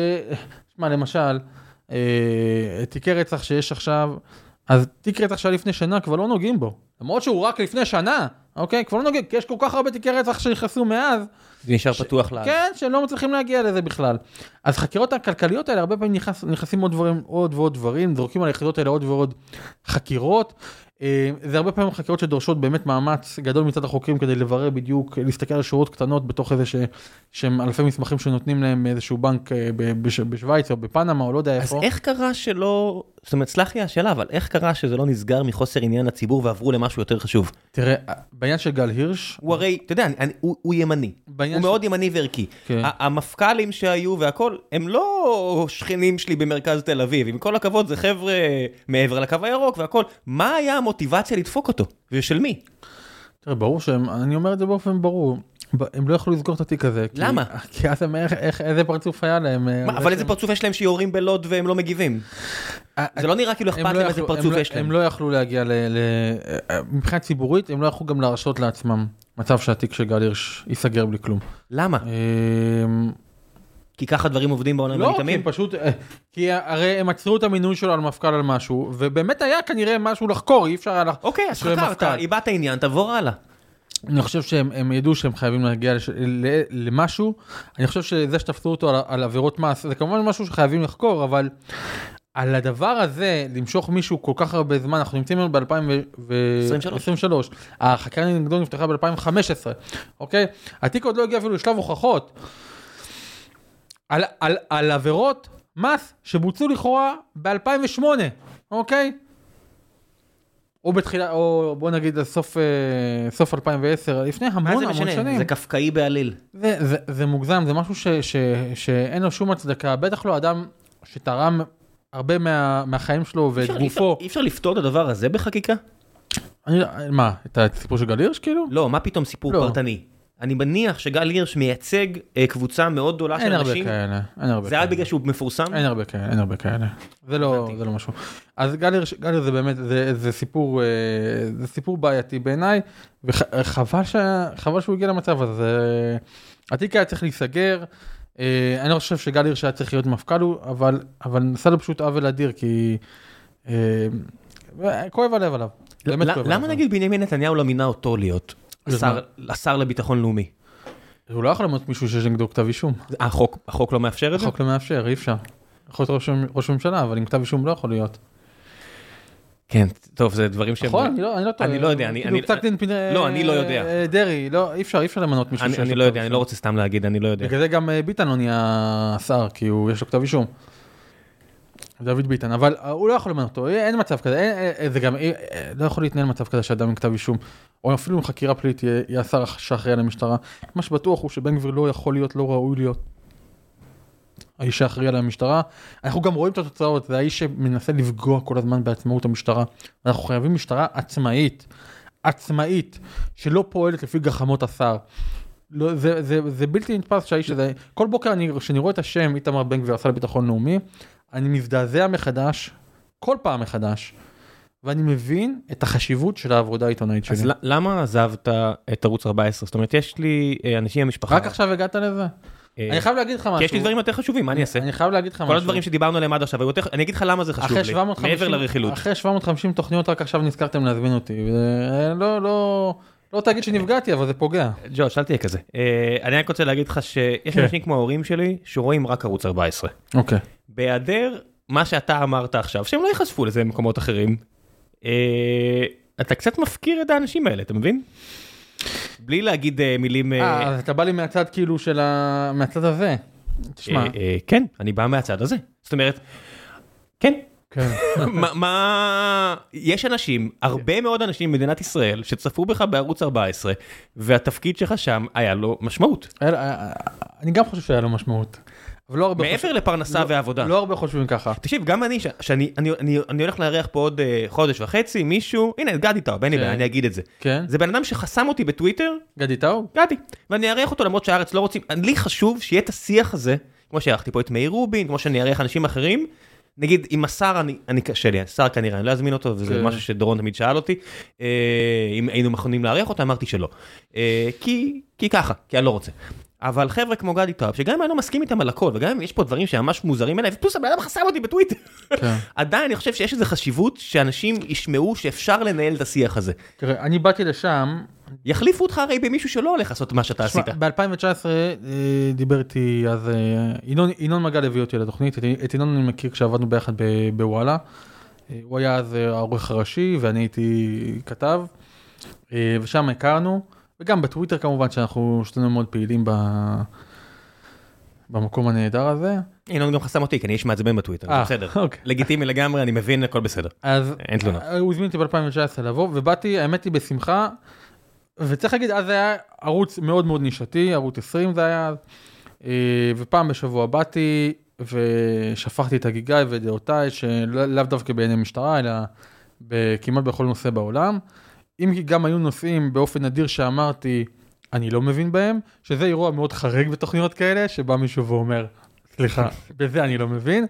תשמע, למשל, אה, תיקי רצח שיש עכשיו, אז תיק רצח שהיה לפני שנה כבר לא נוגעים בו. למרות שהוא רק לפני שנה, אוקיי? כבר לא נוגעים, כי יש כל כך הרבה תיקי רצח שנכנסו מאז, זה נשאר פתוח לעד. כן, שהם לא מצליחים להגיע לזה בכלל. אז חקירות הכלכליות האלה, הרבה פעמים נכנס, נכנסים עוד דברים, עוד ועוד דברים, זורקים על היחידות האלה עוד ועוד חקירות. אה, זה הרבה פעמים חקירות שדורשות באמת מאמץ גדול מצד החוקרים כדי לברר בדיוק, להסתכל על שורות קטנות בתוך איזה ש... שהם אלפי מסמכים שנותנים להם מאיזשהו בנק אה, בשוויץ או בפנמה או לא יודע אז איפה. איך קרה שלא, זאת אומרת, סלח לי השאלה, אבל איך קרה שזה לא נסגר מחוסר עניין לציבור ועברו למשהו יותר חשוב? תראה, בעניין של גל הירש, הוא הרי, אתה יודע, אני- אני- הוא הוא ימני. הוא מאוד ימני וערכי. כן. המפכ"לים שהיו והכל, הם לא שכנים שלי במרכז תל אביב. עם כל הכבוד, זה חבר'ה מעבר לקו הירוק והכל. מה היה המוטיבציה לדפוק אותו? ושל מי? תראה, ברור שהם, אני אומר את זה באופן ברור, הם לא יכלו לסגור את התיק הזה. כי- למה? כי אז הם, איך, איך, איזה פרצוף היה להם. אה, מה, אבל זה איזה פרצוף יש להם שיורים בלוד והם לא מגיבים? אה, זה לא נראה כאילו אכפת לא להם איזה פרצוף לא- יש להם. הם לא יכלו להגיע ל... ל... אה, מבחינה ציבורית, הם לא יכלו גם להרשות לעצמם מצב שהתיק של גל הירש ייסגר בלי כלום. למה? אה, כי ככה דברים עובדים בעולם לא, כי המתאמים? הם פשוט, אה, כי הרי הם עצרו את המינוי שלו על מפכ"ל על משהו, ובאמת היה כנראה משהו לחקור, אי אפשר היה לחקור. אוקיי, אז חקרת, מפכ"ל. איבדת עניין, תעבור הלאה. אני חושב שהם הם ידעו שהם חייבים להגיע לש... למשהו, אני חושב שזה שתפסו אותו על, על עבירות מס, זה כמובן משהו שחייבים לחקור, אבל על הדבר הזה, למשוך מישהו כל כך הרבה זמן, אנחנו נמצאים היום ב-2023, החקירה נגדו נפתחה ב-2015, אוקיי? התיק עוד לא הגיע אפילו לשלב הוכחות. על, על, על עבירות מס שבוצעו לכאורה ב-2008, אוקיי? או בתחילה, או בוא נגיד סוף, אה, סוף 2010, לפני המון זה המון משנה? שנים. זה קפקאי בעליל. זה, זה, זה מוגזם, זה משהו ש, ש, שאין לו שום הצדקה, בטח לא אדם שתרם הרבה מה, מהחיים שלו ואת אפשר- גופו. אי אפשר לפתור את הדבר הזה בחקיקה? אני, מה, את הסיפור של גל הירש כאילו? לא, מה פתאום סיפור לא. פרטני? אני מניח שגל הירש מייצג אה, קבוצה מאוד גדולה אין של הרבה אנשים. כאלה, אין הרבה זה היה כאלה. בגלל שהוא מפורסם? אין הרבה כאלה, אין הרבה כאלה. זה לא. זה לא משהו. אז גל הירש, גל הירש זה באמת, זה, זה סיפור, אה, זה סיפור בעייתי בעיניי, וחבל ש, חבל שהוא הגיע למצב הזה. התיק היה צריך להיסגר, אה, אני לא חושב שגל הירש היה צריך להיות מפכ"ל, אבל, אבל נעשה לו פשוט עוול אדיר, כי כואב הלב עליו. למה. נגיד בנימין נתניהו לא מינה אותו להיות השר- לביטחון לאומי? הוא לא יכול למנות מישהו שיש נגדו כתב אישום. החוק החוק לא מאפשר את זה? החוק לא מאפשר, אי אפשר. יכול להיות ראש, ראש ממשלה, אבל עם כתב אישום לא יכול להיות. כן, טוב, זה דברים שהם... נכון, אני לא, אני לא טועה. אני לא יודע, אני- כאילו אני- פסק דין פינ- לא, אני לא יודע. אה, דרעי, לא, אי אפשר, אי אפשר למנות מישהו אני שיש אני לו לא כתב יודע, אני. לא רוצה סתם להגיד, אני לא יודע. בגלל זה גם אה, ביטן לא נהיה שר, כי הוא, יש לו כתב אישום. דוד ביטן, אבל אה, הוא לא יכול למנות אותו, אה, אין מצב כזה, אין- אה, זה גם, אה, אה, לא יכול להתנהל מצב כזה שאדם עם כתב אישום, או אפילו עם חקירה פלילית יהיה השר שאחראי על המשטרה. מה שבטוח הוא שבן גביר לא יכול להיות, לא ראוי להיות. האיש שאחראי על המשטרה, אנחנו גם רואים את התוצאות, זה האיש שמנסה לפגוע כל הזמן בעצמאות המשטרה. אנחנו חייבים משטרה עצמאית, עצמאית, שלא פועלת לפי גחמות השר. לא, זה, זה, זה בלתי נתפס שהאיש הזה, כל בוקר אני, כשאני רואה את השם איתמר בן גביר השר לביטחון לאומי, אני מזדעזע מחדש, כל פעם מחדש, ואני מבין את החשיבות של העבודה העיתונאית שלי. אז למה עזבת את ערוץ 14? זאת אומרת, יש לי אה, אנשים במשפחה... רק עכשיו הגעת לזה? אה, אני חייב להגיד לך משהו. כי יש לי דברים יותר חשובים, מה אני אעשה? אני חייב להגיד לך משהו. כל הדברים שדיברנו עליהם עד עכשיו, היו יותר- אני אגיד לך למה זה חשוב לי, 750, מעבר לרכילות. אחרי 750 תוכניות רק עכשיו נזכרתם להזמין אותי. וזה- לא, לא, לא תגיד שנפגעתי, אבל זה פוגע. ג'וש, אל תהיה כזה. אה, אני רק רוצה להגיד לך שיש כן. אנשים כמו ההורים שלי שרואים רק ערוץ 14. אוקיי. בהיעדר מה שאתה אמרת עכשיו, שהם לא ייחשפו לזה במקומות אחרים, אה, אתה קצת מפקיר את האנשים האלה, אתה מבין? בלי להגיד אה, מילים... אה, אז אתה בא לי מהצד כאילו של ה... מהצד הזה. תשמע, כן, אני בא מהצד הזה. זאת אומרת, כן. מה- מה... יש אנשים, הרבה מאוד אנשים במדינת ישראל, שצפו בך בערוץ 14, והתפקיד שלך שם היה לו משמעות. היה- היה- אני גם חושב שהיה לו משמעות. אבל לא הרבה מעבר חושבים- לפרנסה לא- ועבודה. לא הרבה חושבים ככה. תקשיב, גם אני, ש- שאני אני, אני, אני הולך לארח פה עוד אה, חודש וחצי, מישהו, הנה, גדי טאוב, אין לי כן. בעיה, אני אגיד את זה. כן? זה בן אדם שחסם אותי בטוויטר, גדי טאוב? גדי, ואני אארח אותו למרות שהארץ לא רוצים, לי חשוב שיהיה את השיח הזה, כמו שאירחתי פה את מאיר רובין, כמו שאני אארח אנשים אחרים, נגיד עם השר אני, אני קשה לי, השר כנראה, אני לא אזמין אותו, וזה כן. משהו שדורון תמיד שאל אותי, אה, אם היינו מוכנים לארח אותו, אמרתי שלא. אה, כי, כי ככה, כי אני לא רוצה. אבל חבר'ה כמו גדי טאוב, שגם אם אני לא מסכים איתם על הכל, וגם אם יש פה דברים שממש מוזרים אליי, ופלוס הבן אדם חסם אותי בטוויטר. כן. עדיין אני חושב שיש איזו חשיבות שאנשים ישמעו שאפשר לנהל את השיח הזה. תראה, אני באתי לשם, יחליפו אותך הרי במישהו שלא הולך לעשות מה שאתה עשית. ב-2019 דיבר איתי אז אה, ינון- ינון מגל הביא אותי לתוכנית, את- את ינון אני מכיר כשעבדנו ביחד ב- בוואלה. אה, הוא היה אז אה, העורך הראשי ואני הייתי כתב, אה, ושם הכרנו, וגם בטוויטר כמובן שאנחנו שנינו מאוד פעילים ב- במקום הנהדר הזה. ינון גם חסם אותי, כי אני איש מעצבן בטוויטר, זה אה, בסדר. אוקיי. לגיטימי לגמרי, אני מבין, הכל בסדר. אז אין תלונות. אה, הוא הזמין אותי ב-2019 לבוא, ובאתי, האמת היא, בשמחה, וצריך להגיד, אז זה היה ערוץ מאוד מאוד נישתי, ערוץ 20 זה היה, אה, ופעם בשבוע באתי ושפכתי את הגיגיי ודעותיי, שלאו לאו דווקא בעיני משטרה, אלא כמעט בכל נושא בעולם. אם כי גם היו נושאים באופן נדיר שאמרתי, אני לא מבין בהם, שזה אירוע מאוד חריג בתוכניות כאלה, שבא מישהו ואומר, סליחה, בזה אני לא מבין.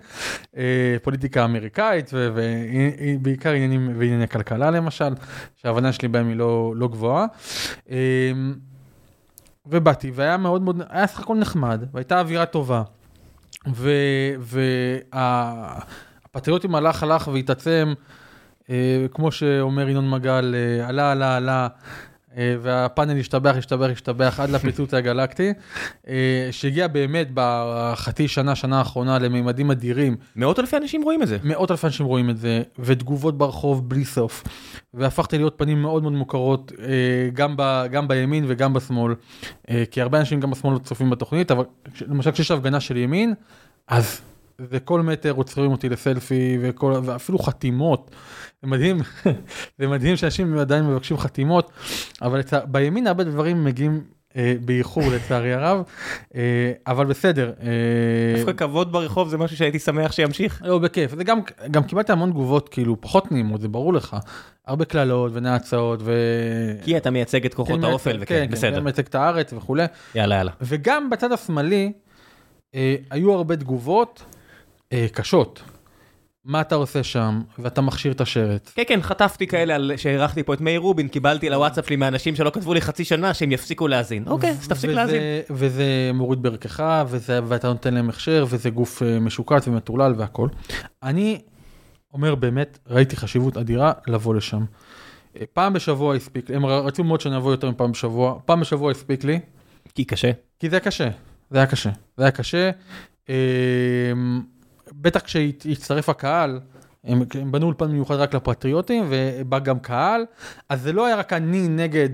אה, פוליטיקה אמריקאית ובעיקר עניינים וענייני כלכלה למשל, שההבנה שלי בהם היא לא, לא גבוהה. אה, ובאתי והיה מאוד מאוד, היה סך הכל נחמד והייתה אווירה טובה. והפטריוטים הלך הלך והתעצם, אה, כמו שאומר ינון מגל, אה, עלה עלה עלה. אה, והפאנל השתבח, השתבח, השתבח עד לפיצוץ הגלקטי, אה, שהגיע באמת בחצי שנה, שנה האחרונה לממדים אדירים. מאות אלפי אנשים רואים את זה. מאות אלפי אנשים רואים את זה, ותגובות ברחוב בלי סוף. והפכתי להיות פנים מאוד מאוד מוכרות, אה, גם, ב, גם בימין וגם בשמאל. כי הרבה אנשים גם בשמאל צופים בתוכנית, אבל למשל כשיש הפגנה של ימין, אז וכל מטר עוצרים אותי לסלפי, וכל, ואפילו חתימות. זה מדהים, זה מדהים שאנשים עדיין מבקשים חתימות, אבל לצע... בימין הרבה דברים מגיעים אה, באיחור לצערי הרב, אה, אבל בסדר. אה, דווקא כבוד ברחוב זה משהו שהייתי שמח שימשיך. לא, בכיף. זה גם, גם קיבלתי המון תגובות, כאילו, פחות נעימות, זה ברור לך. הרבה קללות ונאצות ו... כי אתה מייצג את כוחות כן, האופל, כן, וכן, כן, בסדר. כן, מייצג את הארץ וכולי. יאללה, יאללה. וגם בצד השמאלי, אה, היו הרבה תגובות אה, קשות. מה אתה עושה שם, ואתה מכשיר את השרץ. כן, כן, חטפתי כאלה על שהערכתי פה את מאיר רובין, קיבלתי לוואטסאפ שלי מאנשים שלא כתבו לי חצי שנה שהם יפסיקו להאזין. אוקיי, אז תפסיק להאזין. וזה מוריד בערכך, וזה, ואתה נותן להם הכשר, וזה גוף אה, משוקץ ומטורלל והכל. אני אומר באמת, ראיתי חשיבות אדירה לבוא לשם. אה, פעם בשבוע הספיק, הם רצו מאוד שאני אבוא יותר מפעם בשבוע, פעם בשבוע הספיק לי, כי קשה. כי זה קשה, זה היה קשה, זה היה קשה. אה, בטח כשהצטרף הקהל, הם, הם בנו אולפן מיוחד רק לפטריוטים, ובא גם קהל, אז זה לא היה רק אני נגד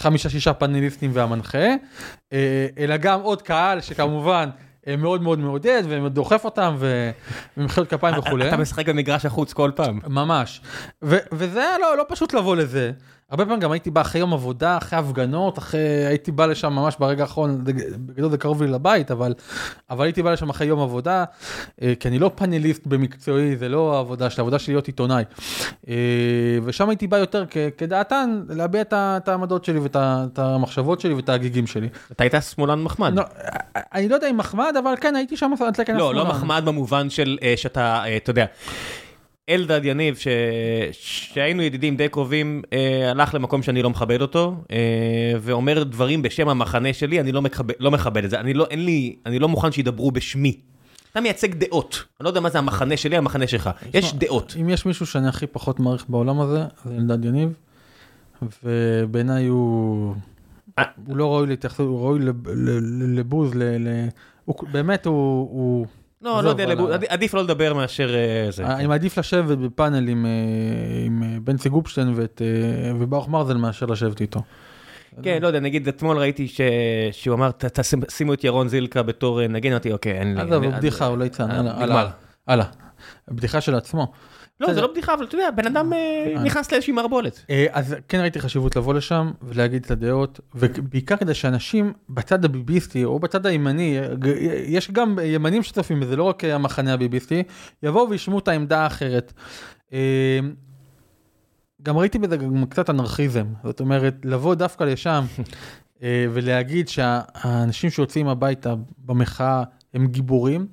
חמישה-שישה פאנליסטים והמנחה, אה, אלא גם עוד קהל שכמובן אה, מאוד מאוד מעודד ודוחף אותם ומחיאות כפיים וכולי. אתה משחק במגרש החוץ כל פעם. ממש. וזה היה לא, לא פשוט לבוא לזה. הרבה פעמים גם הייתי בא אחרי יום עבודה, אחרי הפגנות, אחרי, הייתי בא לשם ממש ברגע האחרון, בגדול זה קרוב לי לבית, אבל, אבל הייתי בא לשם אחרי יום עבודה, אה, כי אני לא פאנליסט במקצועי, זה לא העבודה שלי, העבודה שלי להיות עיתונאי. אה, ושם הייתי בא יותר כ- כדעתן, להביע את העמדות שלי ואת המחשבות שלי ואת ההגיגים שלי. אתה היית שמאלן מחמד. לא, אני לא יודע אם מחמד, אבל כן, הייתי שם על תקן לא, לא השמאלן. מחמד במובן של אה, שאתה, אתה יודע, אלדד יניב, ש... שהיינו ידידים די קרובים, אה, הלך למקום שאני לא מכבד אותו, אה, ואומר דברים בשם המחנה שלי, אני לא מכבד, לא מכבד את זה. אני לא, אין לי, אני לא מוכן שידברו בשמי. אתה מייצג דעות. אני לא יודע מה זה המחנה שלי, המחנה שלך. יש דעות. אם יש מישהו שאני הכי פחות מעריך בעולם הזה, זה אלדד יניב, ובעיניי הוא... אה. הוא לא ראוי להתייחסות, הוא ראוי לבוז, ל... באמת הוא... לא, לא יודע, עדיף לא לדבר מאשר אה, זה. אני מעדיף לשבת בפאנל עם, אה, אה, בנצי גופשטיין אה, וברוך מרזל מאשר לשבת איתו. כן, לא יודע, נגיד אתמול ראיתי ש- שהוא אמר, "ת- תשים- שימו את ירון זילקה בתור אה, נגן, אמרתי, אוקיי, אין לי... עזוב, בדיחה, הוא לא יצא, אה. הלאה, הלאה. בדיחה של עצמו. לא, זה. לא בדיחה, אבל אתה יודע, בן אדם אה, אה. נכנס לאיזושהי מערבולת. אה, אז כן ראיתי חשיבות לבוא לשם ולהגיד את הדעות, ובעיקר כדי שאנשים בצד הביביסטי או בצד הימני, יש גם ימנים שצופים בזה, לא רק המחנה הביביסטי, יבואו וישמעו את העמדה האחרת. גם ראיתי בזה גם קצת אנרכיזם, זאת אומרת, לבוא דווקא לשם ולהגיד שהאנשים שיוצאים הביתה במחאה הם גיבורים.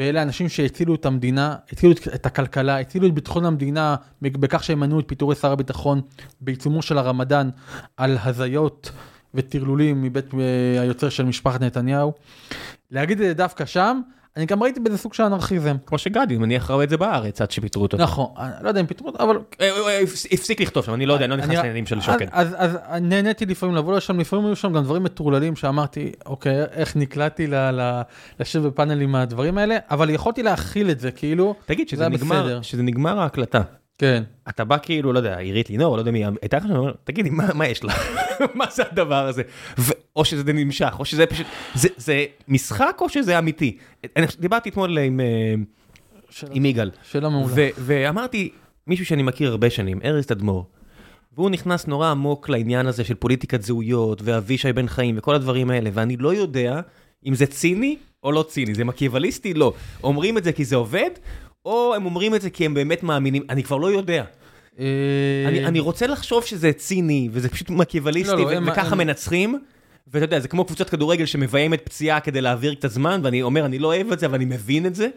ואלה אנשים שהצילו את המדינה, הצילו את- הכלכלה, הצילו את ביטחון המדינה בכך שהם מנעו את פיטורי שר הביטחון בעיצומו של הרמדאן על הזיות וטרלולים מבית אה, היוצר של משפחת נתניהו. להגיד את זה דווקא שם, אני גם ראיתי בזה סוג של אנרכיזם. כמו שגדי, אני מניח ראו את זה בארץ עד שפיטרו אותו. נכון, לא יודע אם פיטרו, אבל אה, אה, אה, הפס- הפסיק לכתוב שם, אני לא יודע, אני לא נכנס לעניינים של שוקן. אז, נהניתי לפעמים לבוא לשם, לפעמים היו שם גם דברים מטורללים שאמרתי, אוקיי, איך נקלעתי לשבת בפאנל עם הדברים האלה, אבל יכולתי להכיל את זה, כאילו, תגיד, זה היה בסדר. שזה נגמר ההקלטה. כן. אתה בא כאילו, לא יודע, עירית לינור, לא יודע מי, הייתה לך שם, תגידי, מה מה יש לך? מה זה הדבר הזה? ו- או שזה נמשך, או שזה פשוט, זה- זה משחק או שזה אמיתי? אני דיברתי אתמול עם, אה, עם יגאל, שאלה מעולה. ו- ואמרתי, מישהו שאני מכיר הרבה שנים, ארז תדמור, והוא נכנס נורא עמוק לעניין הזה של פוליטיקת זהויות, ואבישי בן חיים, וכל הדברים האלה, ואני לא יודע אם זה ציני או לא ציני, זה מקיאווליסטי? לא. אומרים את זה כי זה עובד, או הם אומרים את זה כי הם באמת מאמינים, אני כבר לא יודע. אה, אני, אני רוצה לחשוב שזה ציני, וזה פשוט מקיאווליסטי, לא, לא, ו- וככה הם- מנצחים. ואתה יודע, זה כמו קבוצת כדורגל שמביימת פציעה כדי להעביר קצת זמן, ואני אומר, אני לא אוהב את זה, אבל אני מבין את זה.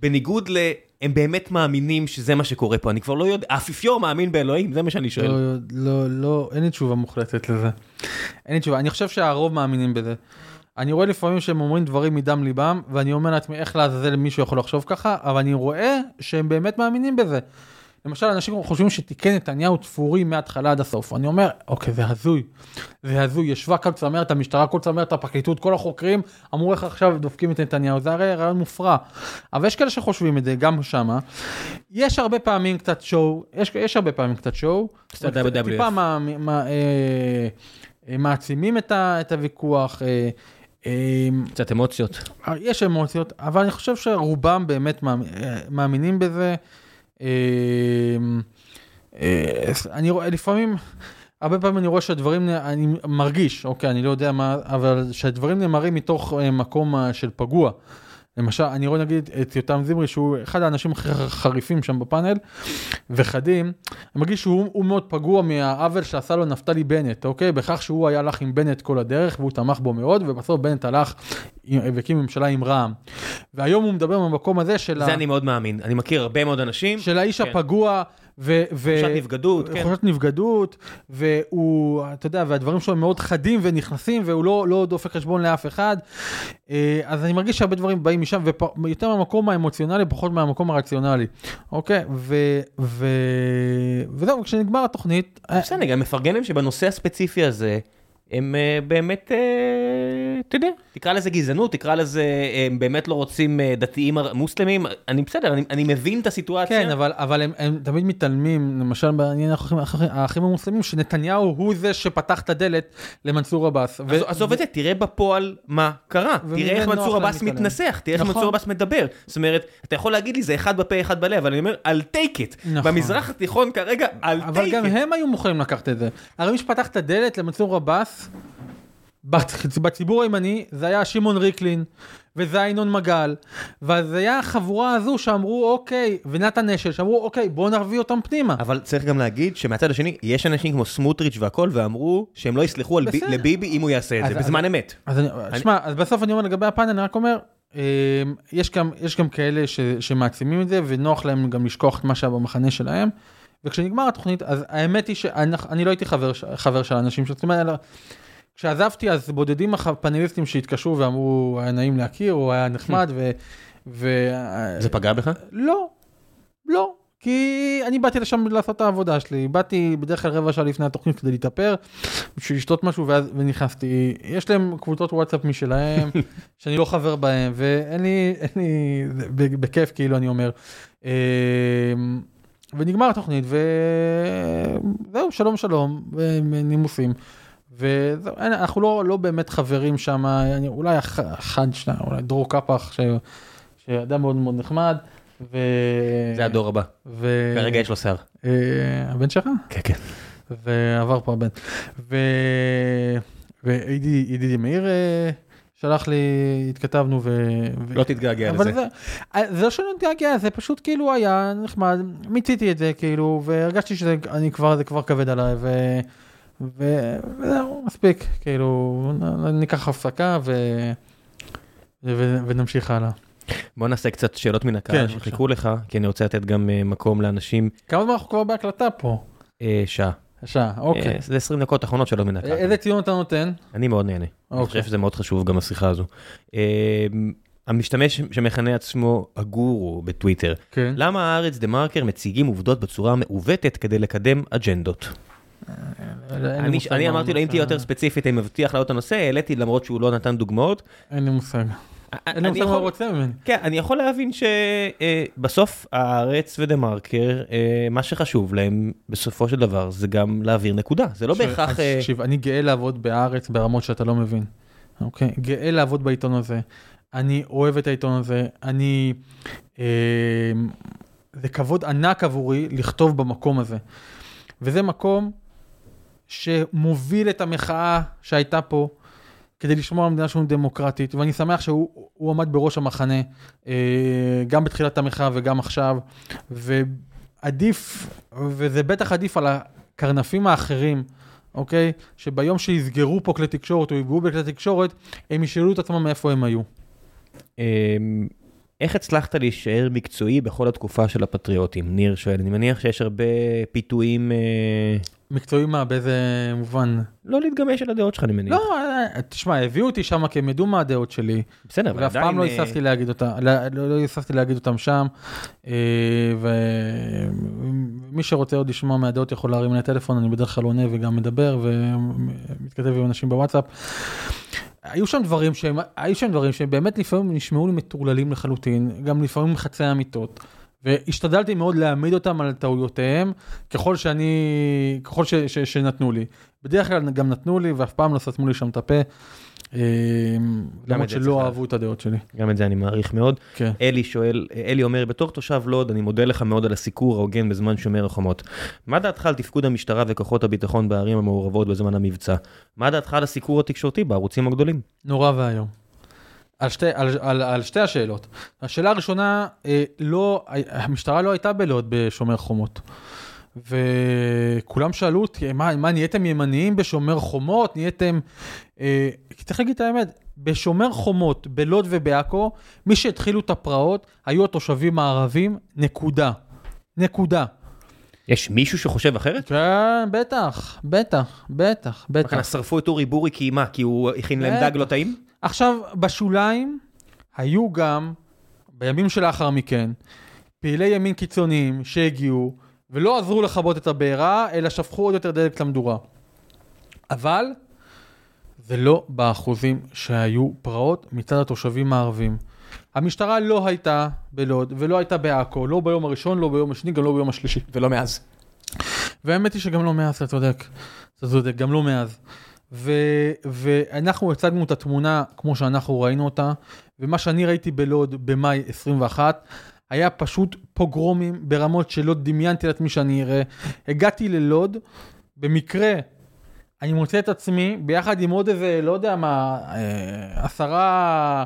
בניגוד ל... הם באמת מאמינים שזה מה שקורה פה, אני כבר לא יודע, האפיפיור מאמין באלוהים, זה מה שאני שואל. לא, לא, לא, אין לי תשובה מוחלטת לזה. אין לי תשובה, אני חושב שהרוב מאמינים בזה. אני רואה לפעמים שהם אומרים דברים מדם ליבם, ואני אומר לעצמי איך לעזאזל מישהו יכול לחשוב ככה, אבל אני רואה שהם באמת מאמינים בזה. למשל, אנשים חושבים שתיקי נתניהו תפורים מההתחלה עד הסוף. אני אומר, אוקיי, זה הזוי. זה הזוי. ישבה כל צמרת המשטרה, כל צמרת הפרקליטות, כל החוקרים, אמרו איך עכשיו דופקים את נתניהו. זה הרי רעיון מופרע. אבל יש כאלה שחושבים את זה, גם שמה. יש הרבה פעמים קצת שואו, יש, יש הרבה פעמים קצת שואו. קצת WWF. טיפה מה, מה, אה, אה, מעצימים את, ה, את הוויכוח. אה, קצת אמוציות. יש אמוציות, אבל אני חושב שרובם באמת אה, מאמינים בזה. אה, אה, אני רואה, לפעמים, הרבה פעמים אני רואה שהדברים, אני מרגיש, אוקיי, אני לא יודע מה, אבל שהדברים נאמרים מתוך אה, מקום אה, של פגוע. למשל, אני רואה נגיד את יותם זמרי, שהוא אחד האנשים הכי חריפים שם בפאנל, וחדים, אני מרגיש שהוא הוא מאוד פגוע מהעוול שעשה לו נפתלי בנט, אוקיי? בכך שהוא היה הלך עם בנט כל הדרך, והוא תמך בו מאוד, ובסוף בנט הלך והקים ממשלה עם רע"מ. והיום הוא מדבר במקום הזה של, זה ה... אני מאוד מאמין, אני מכיר הרבה מאוד אנשים. של האיש כן. הפגוע, ו... ו... נבגדות, כן. תחושת נבגדות, והוא, אתה יודע, והדברים שלו הם מאוד חדים ונכנסים, והוא לא, לא דופק חשבון לאף אחד. אה, אז אני מרגיש שהרבה דברים באים משם, ויותר מהמקום האמוציונלי, פחות מהמקום הרציונלי. אוקיי? ו... ו... וזהו, כשנגמר התוכנית, אה, בסדר, גם מפרגן להם שבנושא הספציפי הזה, הם אה, באמת, אה, אתה יודע, תקרא לזה גזענות, תקרא לזה, הם באמת לא רוצים אה, דתיים מוסלמים, אני בסדר, אני- אני מבין את הסיטואציה. כן, אבל, אבל הם, הם תמיד מתעלמים, למשל בעניין האחים- האחים האחים המוסלמים, שנתניהו הוא זה שפתח את הדלת למנסור עבאס. אז עזוב את זה, תראה בפועל מה קרה. תראה איך מנסור עבאס. מתנסח, תראה איך נכון. מנסור עבאס מדבר. זאת אומרת, אתה יכול להגיד לי, זה אחד בפה, אחד בלב, אבל אני אומר, I'll take it. נכון. במזרח התיכון כרגע, I'll אבל take גם it. הם היו מוכנים לקחת את זה. הרי מי שפתח את הדלת למנסור עבאס, בצ- בציבור הימני, זה היה שמעון ריקלין, וזה היה ינון מגל, וזה היה החבורה הזו שאמרו אוקיי, ונתן אשל, שאמרו אוקיי, בואו נביא אותם פנימה. אבל צריך גם להגיד שמהצד השני, יש אנשים כמו סמוטריץ' והכל, ואמרו שהם לא יסלחו על בי-. לביבי אם הוא יעשה את אז- זה, אז- בזמן אמת. אז אני, שמע, אז בסוף אני אומר לגבי הפאנל, אני רק אומר, אה, יש גם, יש גם כאלה ש, שמעצימים את זה, ונוח להם גם לשכוח את מה שהיה במחנה שלהם. וכשנגמר התוכנית, אז האמת היא שאני אני לא הייתי חבר, חבר של האנשים, זאת אומרת, כשעזבתי אז בודדים הפאנליסטים שהתקשרו ואמרו, היה נעים להכיר, או היה נחמד, ו... ו... זה פגע בך? לא, לא, כי אני באתי לשם לעשות את העבודה שלי, באתי בדרך כלל רבע שעה לפני התוכנית כדי להתאפר, בשביל לשתות משהו ואז ונכנסתי, יש להם קבוצות וואטסאפ משלהם, שאני לא חבר בהם, ואין לי, אין לי, בכיף כאילו אני אומר. ונגמר התוכנית, וזהו, שלום שלום, נימוסים. וזהו, אין, אנחנו לא, לא באמת חברים שם, אולי אח- אחד, שניים, אולי דרור קפח, ש, שאדם מאוד מאוד נחמד, ו... זה הדור הבא. ו... כרגע יש לו שיער. אה, הבן שלך? כן, כן. ועבר פה הבן. ו... וידידי מאיר אה, שלח לי, התכתבנו ו... ו- לא תתגעגע אבל לזה. זה, אה, זה לא שאני מתגעגע, זה פשוט כאילו היה נחמד, מיציתי את זה כאילו, והרגשתי שזה כבר, זה כבר כבד עליי, ו... ו- וזהו, מספיק, כאילו, ניקח הפסקה ו... ו... ונמשיך הלאה. בוא נעשה קצת שאלות מן כן, הקהל בבקשה. שחיכו לך, כי אני רוצה לתת גם אה, מקום לאנשים כמה זמן אנחנו כבר בהקלטה פה? אה, שעה. שעה, אוקיי. אה, זה 20 דקות אחרונות שאלות מן הקהל. איזה ציון אתה נותן? אני מאוד נהנה. אני אוקיי. חושב שזה מאוד חשוב גם בשיחה הזו. אה, המשתמש שמכנה עצמו הגורו בטוויטר, כן. למה הארץ דה מרקר מציגים עובדות בצורה מעוותת כדי לקדם אג'נדות? אני אמרתי לו אם. תהיה יותר ספציפית אני מבטיח להעלות את הנושא, העליתי למרות שהוא לא נתן דוגמאות. אין לי מושג. אין אני מושג מה יכול- הוא רוצה ממני. כן, אני יכול להבין שבסוף הארץ ודה מרקר, אה, מה שחשוב להם בסופו של דבר זה גם להעביר נקודה, זה לא בהכרח... אה, תקשיב, אני גאה לעבוד בארץ ברמות שאתה לא מבין. אוקיי? גאה לעבוד בעיתון הזה. אני אוהב את העיתון הזה. אני... אה, זה כבוד ענק עבורי לכתוב במקום הזה. וזה מקום שמוביל את המחאה שהייתה פה. כדי לשמור על המדינה שלנו דמוקרטית, ואני שמח שהוא הוא עמד בראש המחנה, אה, גם בתחילת המחאה וגם עכשיו, ועדיף, וזה בטח עדיף על הקרנפים האחרים, אוקיי? שביום שיסגרו פה כלי תקשורת או יפגעו בכלי תקשורת, הם ישאלו את עצמם מאיפה הם היו. איך הצלחת להישאר מקצועי בכל התקופה של הפטריוטים? ניר שואל, אני מניח שיש הרבה פיתויים, אה, מקצועי מה, באיזה מובן? לא להתגמש על הדעות שלך אני מניח. לא, אה, תשמע, הביאו אותי שם כי הם ידעו מה הדעות שלי. בסדר, אבל ואף פעם לא עדיין, אה, היססתי להגיד אותה, לא, לא, היססתי להגיד אותם שם, ומי שרוצה עוד לשמוע מהדעות יכול להרים לי טלפון, אני בדרך כלל עונה וגם מדבר ומתכתב עם אנשים בוואטסאפ. היו שם דברים שהם, היו שם דברים שהם באמת לפעמים נשמעו לי מטורללים לחלוטין, גם לפעמים חצי אמיתות. והשתדלתי מאוד להעמיד אותם על טעויותיהם ככל שאני, ככל ש, ש, שנתנו לי. בדרך כלל גם נתנו לי ואף פעם לא סתמו לי שם את הפה. אה, למרות שלא אהבו את הדעות שלי. גם את זה אני מעריך מאוד. כן. אלי שואל, אלי אומר, בתור תושב לוד, אני מודה לך מאוד על הסיקור ההוגן בזמן שומר החומות. מה דעתך על תפקוד המשטרה וכוחות הביטחון בערים המעורבות בזמן המבצע? מה דעתך על הסיקור התקשורתי בערוצים הגדולים? נורא ואיום. על שתי, על, על, על שתי השאלות. השאלה הראשונה, אה, לא, המשטרה לא הייתה בלוד בשומר חומות. וכולם שאלו אותי, מה, מה נהייתם ימניים בשומר חומות? נהייתם... אה, כי צריך להגיד את האמת, בשומר חומות, בלוד ובעכו, מי שהתחילו את הפרעות היו התושבים הערבים, נקודה. נקודה. יש מישהו שחושב אחרת? כן, בטח, בטח, בטח, בטח. כאן, שרפו את אורי בורי כי מה? כי הוא הכין להם. דג לא טעים? עכשיו, בשוליים היו גם, בימים שלאחר מכן, פעילי ימין קיצוניים שהגיעו ולא עזרו לכבות את הבעירה, אלא שפכו עוד יותר דלק למדורה. אבל זה לא באחוזים שהיו פרעות מצד התושבים הערבים. המשטרה לא הייתה בלוד ולא הייתה בעכו, לא ביום הראשון, לא ביום השני, גם לא ביום השלישי. ולא מאז. והאמת היא שגם לא מאז, אתה צודק. אתה צודק, גם לא מאז. ו, ואנחנו הצגנו את התמונה כמו שאנחנו ראינו אותה, ומה שאני ראיתי בלוד במאי 21, היה פשוט פוגרומים ברמות שלא דמיינתי לעצמי שאני אראה. הגעתי ללוד, במקרה, אני מוצא את עצמי ביחד עם עוד איזה, לא יודע מה, אה, עשרה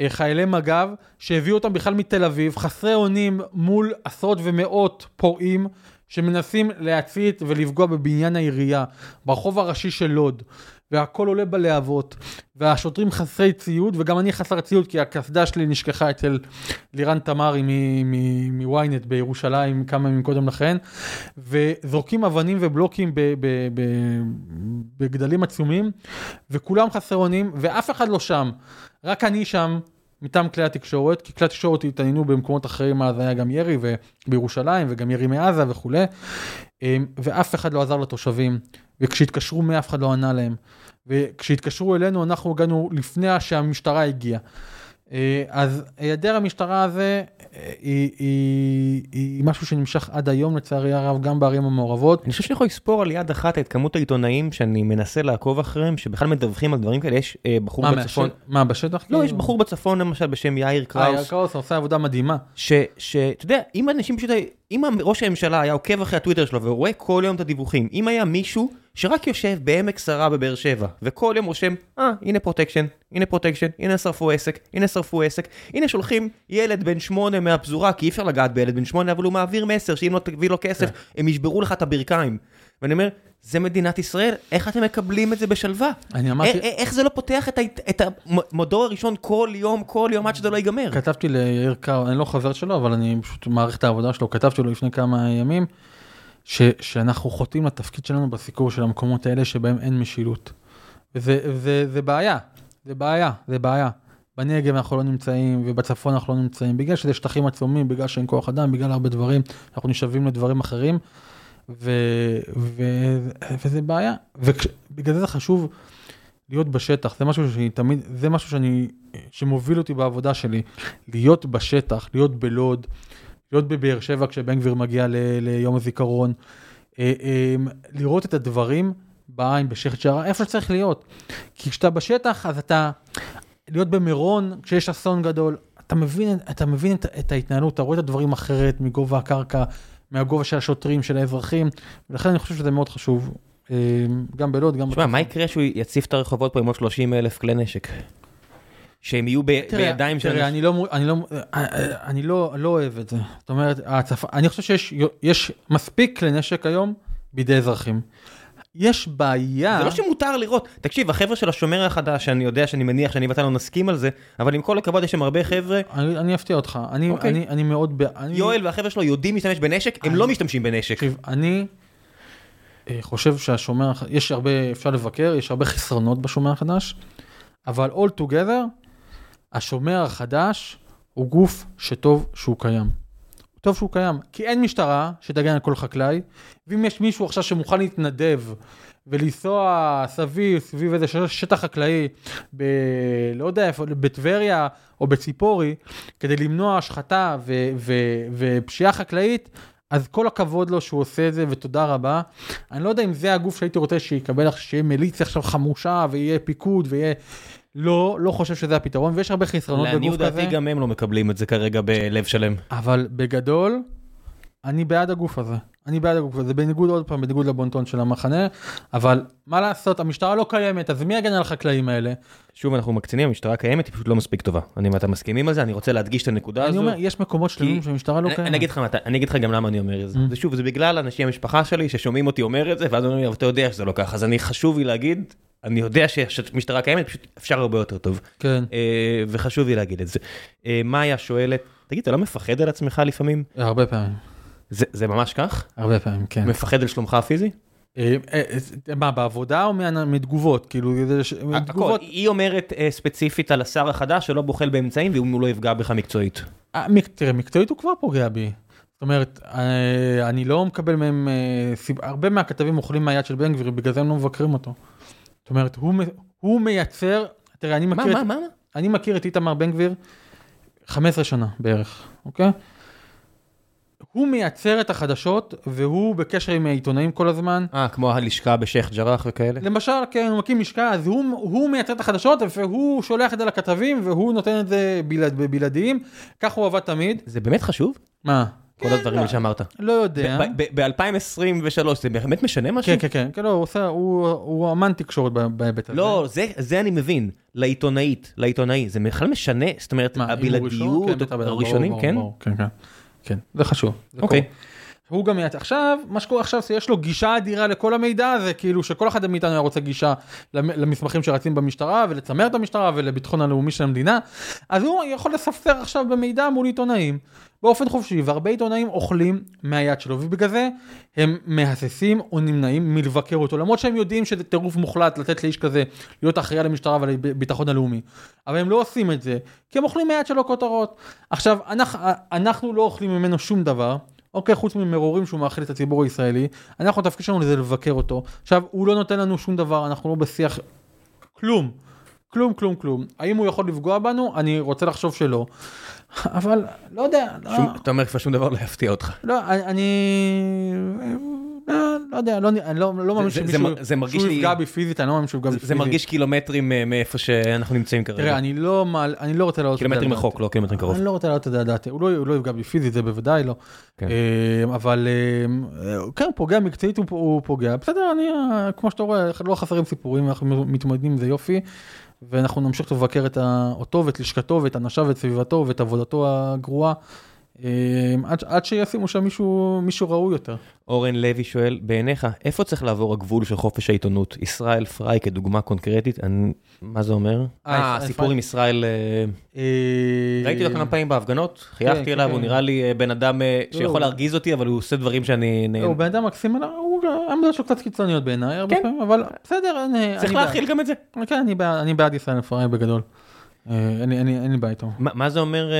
אה, חיילי מג"ב, שהביאו אותם בכלל מתל אביב, חסרי אונים מול עשרות ומאות פורעים. שמנסים להצית ולפגוע בבניין העירייה, ברחוב הראשי של לוד, והכל עולה בלהבות, והשוטרים חסרי ציוד, וגם אני חסר ציוד כי הקסדה שלי נשכחה אצל לירן תמרי מוויינט בירושלים כמה ימים קודם לכן, וזורקים אבנים ובלוקים בגדלים עצומים, וכולם חסרי אונים, ואף אחד לא שם, רק אני שם. מטעם כלי התקשורת, כי כלי התקשורת התעניינו במקומות אחרים, אז היה גם ירי בירושלים וגם ירי מעזה וכולי, אמ, ואף אחד לא עזר לתושבים, וכשהתקשרו מי אף אחד לא ענה להם, וכשהתקשרו אלינו אנחנו הגענו לפני שהמשטרה הגיעה. אה, אז היעדר המשטרה הזה אה, היא, היא, היא משהו שנמשך עד היום לצערי הרב גם בערים המעורבות. אני חושב שאני יכול לספור על יד אחת את כמות העיתונאים שאני מנסה לעקוב אחריהם, שבכלל מדווחים על דברים כאלה, יש אה, בחור מה, בצפון, מה בשטח? לא, יש כאילו? בחור בצפון למשל בשם יאיר אה, יאיר קראוס, קראוס עושה עבודה מדהימה. שאתה יודע, אם אנשים פשוט, אם ראש הממשלה היה עוקב אחרי הטוויטר שלו ורואה כל יום את הדיווחים, אם היה מישהו שרק יושב בעמק שרה בבאר שבע, וכל יום רושם, אה, הנה protection, הנה protection, הנה שרפו עסק, הנה שרפו עסק, הנה שולחים ילד בן שמונה מהפזורה, כי אי אפשר לגעת בילד בן שמונה, אבל הוא מעביר מסר שאם לא תביא לו כסף, הם ישברו לך את הברכיים. ואני אומר, זה מדינת ישראל, איך אתם מקבלים את זה בשלווה? אני אמרתי- א- א- איך זה לא פותח את את המדור הראשון כל יום, כל יום, עד שזה לא ייגמר? כתבתי ליאיר קראוס, אני לא חבר שלו, אבל אני פשוט מעריך את העבודה שלו, כתבתי לו לפני כמה ימים, ש, שאנחנו חוטאים לתפקיד שלנו בסיקור של המקומות האלה שבהם אין משילות. וזה זה, זה בעיה, זה בעיה, זה בעיה. בנגב אנחנו לא נמצאים, ובצפון אנחנו לא נמצאים, בגלל שזה שטחים עצומים, בגלל שאין כוח אדם, בגלל הרבה דברים, אנחנו נשאבים לדברים אחרים, ו, ו, וזה בעיה. ובגלל זה זה חשוב להיות בשטח, זה משהו שאני תמיד, זה משהו שאני, שמוביל אותי בעבודה שלי, להיות בשטח, להיות בלוד, להיות בבאר שבע כשבן גביר מגיע ל, ליום הזיכרון, אה, אה, לראות את הדברים בעין, בשייח' ג'ראח, איפה שצריך להיות. כי כשאתה בשטח, אז אתה, להיות במירון, כשיש אסון גדול, אתה מבין, אתה מבין את, את ההתנהלות, אתה רואה את הדברים אחרת מגובה הקרקע, מהגובה של השוטרים, של האזרחים, ולכן אני חושב שזה מאוד חשוב, אה, גם בלוד, גם תשמע, מה יקרה שהוא יציף את הרחובות פה עם עוד 30 אלף כלי נשק? שהם יהיו בידיים של... תראה, אני לא, אוהב את זה. זאת אומרת, אני חושב שיש יש מספיק כלי נשק היום בידי אזרחים. יש בעיה, זה לא שמותר לראות, תקשיב, החבר'ה של השומר החדש, שאני יודע שאני מניח שאני ואתה לא נסכים על זה, אבל עם כל הכבוד יש שם הרבה חבר'ה, אני, אני אפתיע אותך, אני, אוקיי. אני, אני מאוד, אני, יואל והחבר'ה שלו יודעים להשתמש בנשק, הם אני- לא משתמשים בנשק. תקשיב, אני אה, חושב שהשומר, יש הרבה, אפשר לבקר, יש הרבה חסרונות בשומר החדש, אבל all together, השומר החדש הוא גוף שטוב שהוא קיים. טוב שהוא קיים, כי אין משטרה שתגן על כל חקלאי, ואם יש מישהו עכשיו שמוכן להתנדב ולנסוע סביב, סביב איזה שטח חקלאי, ב... לא יודע איפה, בטבריה או בציפורי, כדי למנוע השחתה ו... ו... ופשיעה חקלאית, אז כל הכבוד לו שהוא עושה את זה ותודה רבה. אני לא יודע אם זה הגוף שהייתי רוצה שיקבל, שיהיה מיליציה עכשיו חמושה ויהיה פיקוד ויהיה... לא, לא חושב שזה הפתרון, ויש הרבה חסרונות לעניות בגוף כזה. דעתי גם הם לא מקבלים את זה כרגע בלב שלם. אבל בגדול, אני בעד הגוף הזה. אני בעד הגוף הזה, בניגוד עוד פעם, בניגוד לבונטון של המחנה, אבל מה לעשות, המשטרה לא קיימת, אז מי יגן על החקלאים האלה? שוב אנחנו מקצינים, המשטרה קיימת, היא פשוט לא מספיק טובה. אני ואתה מסכימים על זה, אני רוצה להדגיש את הנקודה אני הזו. אומר, יש מקומות שלמים שהמשטרה לא אני- קיימת. אני אגיד לך אני אגיד לך גם למה אני אומר את זה. Mm. זה שוב, זה בגלל אנשי המשפחה שלי ששומעים אותי אומר את זה, ואז אומרים לי, אבל אתה יודע שזה לא ככה, אז אני חשוב לי להגיד, אני יודע שהמשטרה קיימת, פשוט אפשר הרבה יותר טוב. כן, אה, וחשוב לי להגיד את זה. אה, מאיה שואלת, תגיד, אתה לא מפחד על עצמך לפעמים? הרבה פעמים, זה ממש כך? הרבה פעמים, כן. מפחד על שלומך הפיזי? אה, אה, אה, מה, בעבודה או מתגובות? כאילו. מתגובות, היא אומרת ספציפית על השר החדש שלא בוחל באמצעים ואם הוא לא יפגע בך מקצועית. אה, מק- תראה, מקצועית הוא כבר פוגע בי. זאת אומרת, אני לא מקבל מהם, הרבה מהכתבים אוכלים מהיד של בן גביר, בגלל זה הם לא מבקרים אותו. זאת אומרת, הוא, מייצר, תראה, אני מכיר, מה, את, מה? מה? אני מכיר את איתמר בן גביר 15 שנה בערך, אוקיי? הוא מייצר את החדשות, והוא בקשר עם העיתונאים כל הזמן. אה, כמו הלשכה בשייח' ג'ראח וכאלה? למשל, כן, הוא מקים לשכה, אז הוא, הוא מייצר את החדשות, והוא שולח את זה לכתבים, והוא נותן את זה בלעד, בבלעדיים. כך הוא עבד תמיד. זה באמת חשוב? מה? כל הדברים האלה שאמרת. לא יודע. ב-2023 זה באמת משנה משהו? כן, כן, כן, כן, לא, הוא עושה, הוא, הוא אמן תקשורת ב- בהיבט הזה. לא, זה, זה אני מבין, לעיתונאית, לעיתונאי, זה בכלל משנה, זאת אומרת, מה, הבלעדיות? כן, הראשונים, ברור, כן? ברור, כן, כן, כן, זה חשוב. אוקיי. הוא גם מייצר, עכשיו, מה שקורה עכשיו, שיש לו גישה אדירה לכל המידע הזה, כאילו שכל אחד מאיתנו היה רוצה גישה למ- למסמכים שרצים במשטרה, ולצמר את המשטרה, ולביטחון הלאומי של המדינה, אז הוא יכול לספסר עכשיו במידע מול עיתונאים, באופן חופשי, והרבה עיתונאים אוכלים מהיד שלו, ובגלל זה הם מהססים או נמנעים מלבקר אותו, למרות שהם יודעים שזה טירוף מוחלט לתת לאיש כזה להיות אחראי ועל הביטחון הלאומי. אבל הם לא עושים את זה, כי הם אוכלים מהיד שלו כותרות. עכשיו, אנחנו, אנחנו לא אוכלים ממנו שום דבר. אוקיי, חוץ ממרורים שהוא מאכיל את הציבור הישראלי, אנחנו, התפקיד שלנו זה לבקר אותו. עכשיו, הוא לא נותן לנו שום דבר, אנחנו לא בשיח, כלום. כלום, כלום, כלום. האם הוא יכול לפגוע בנו? אני רוצה לחשוב שלא. אבל לא יודע, לא, שום- אתה אומר כבר שום דבר לא יפתיע אותך. לא, אני, אני לא, יודע, לא, אני לא, לא מאמין זה- זה שמישהו, זה יפגע בי פיזית, אני לא מאמין שהוא יפגע בי זה פיזית. מרגיש קילומטרים אה, מאיפה שאנחנו נמצאים כרגע. תראה, אני לא, לא רוצה להעלות את זה קילומטרים רחוק. לא קילומטרים קרוב. אני לא רוצה להעלות את זה על דעתי, הוא לא, יפגע בי פיזית, זה בוודאי לא. כן. אה, אבל אה, כן, פוגע מקצועית, הוא, פוגע. בסדר, אני, אה, כמו שאתה רואה, לא חסרים סיפורים, אנחנו מתמודדים עם זה יופי, ואנחנו נמשיך לבקר אותו ואת לשכתו ואת אנשיו ואת סביבתו ואת עבודתו הגרועה, עד, עד שישימו שם מישהו, מישהו ראוי יותר. אורן לוי שואל, בעיניך, איפה צריך לעבור הגבול של חופש העיתונות? ישראל פריי כדוגמה קונקרטית, אני- מה זה אומר? אה, אה, הסיפור. עם ישראל, אה, אה, ראיתי אותו כמה פעמים בהפגנות, חייכתי כן, אליו, כן. הוא נראה לי אה, בן אדם לא, שיכול להרגיז אותי, אבל הוא עושה דברים שאני... לא, הוא בן אדם מקסים, הוא- העמדות שלו קצת קיצוניות בעיניי, הרבה כן. פעמים, אבל בסדר, אני, צריך אני בעד. להכיל גם את זה. כן, אני בעד, אני בעד ישראל פריי בגדול. אה, אין לי- בעיה איתו. מה זה אומר אה,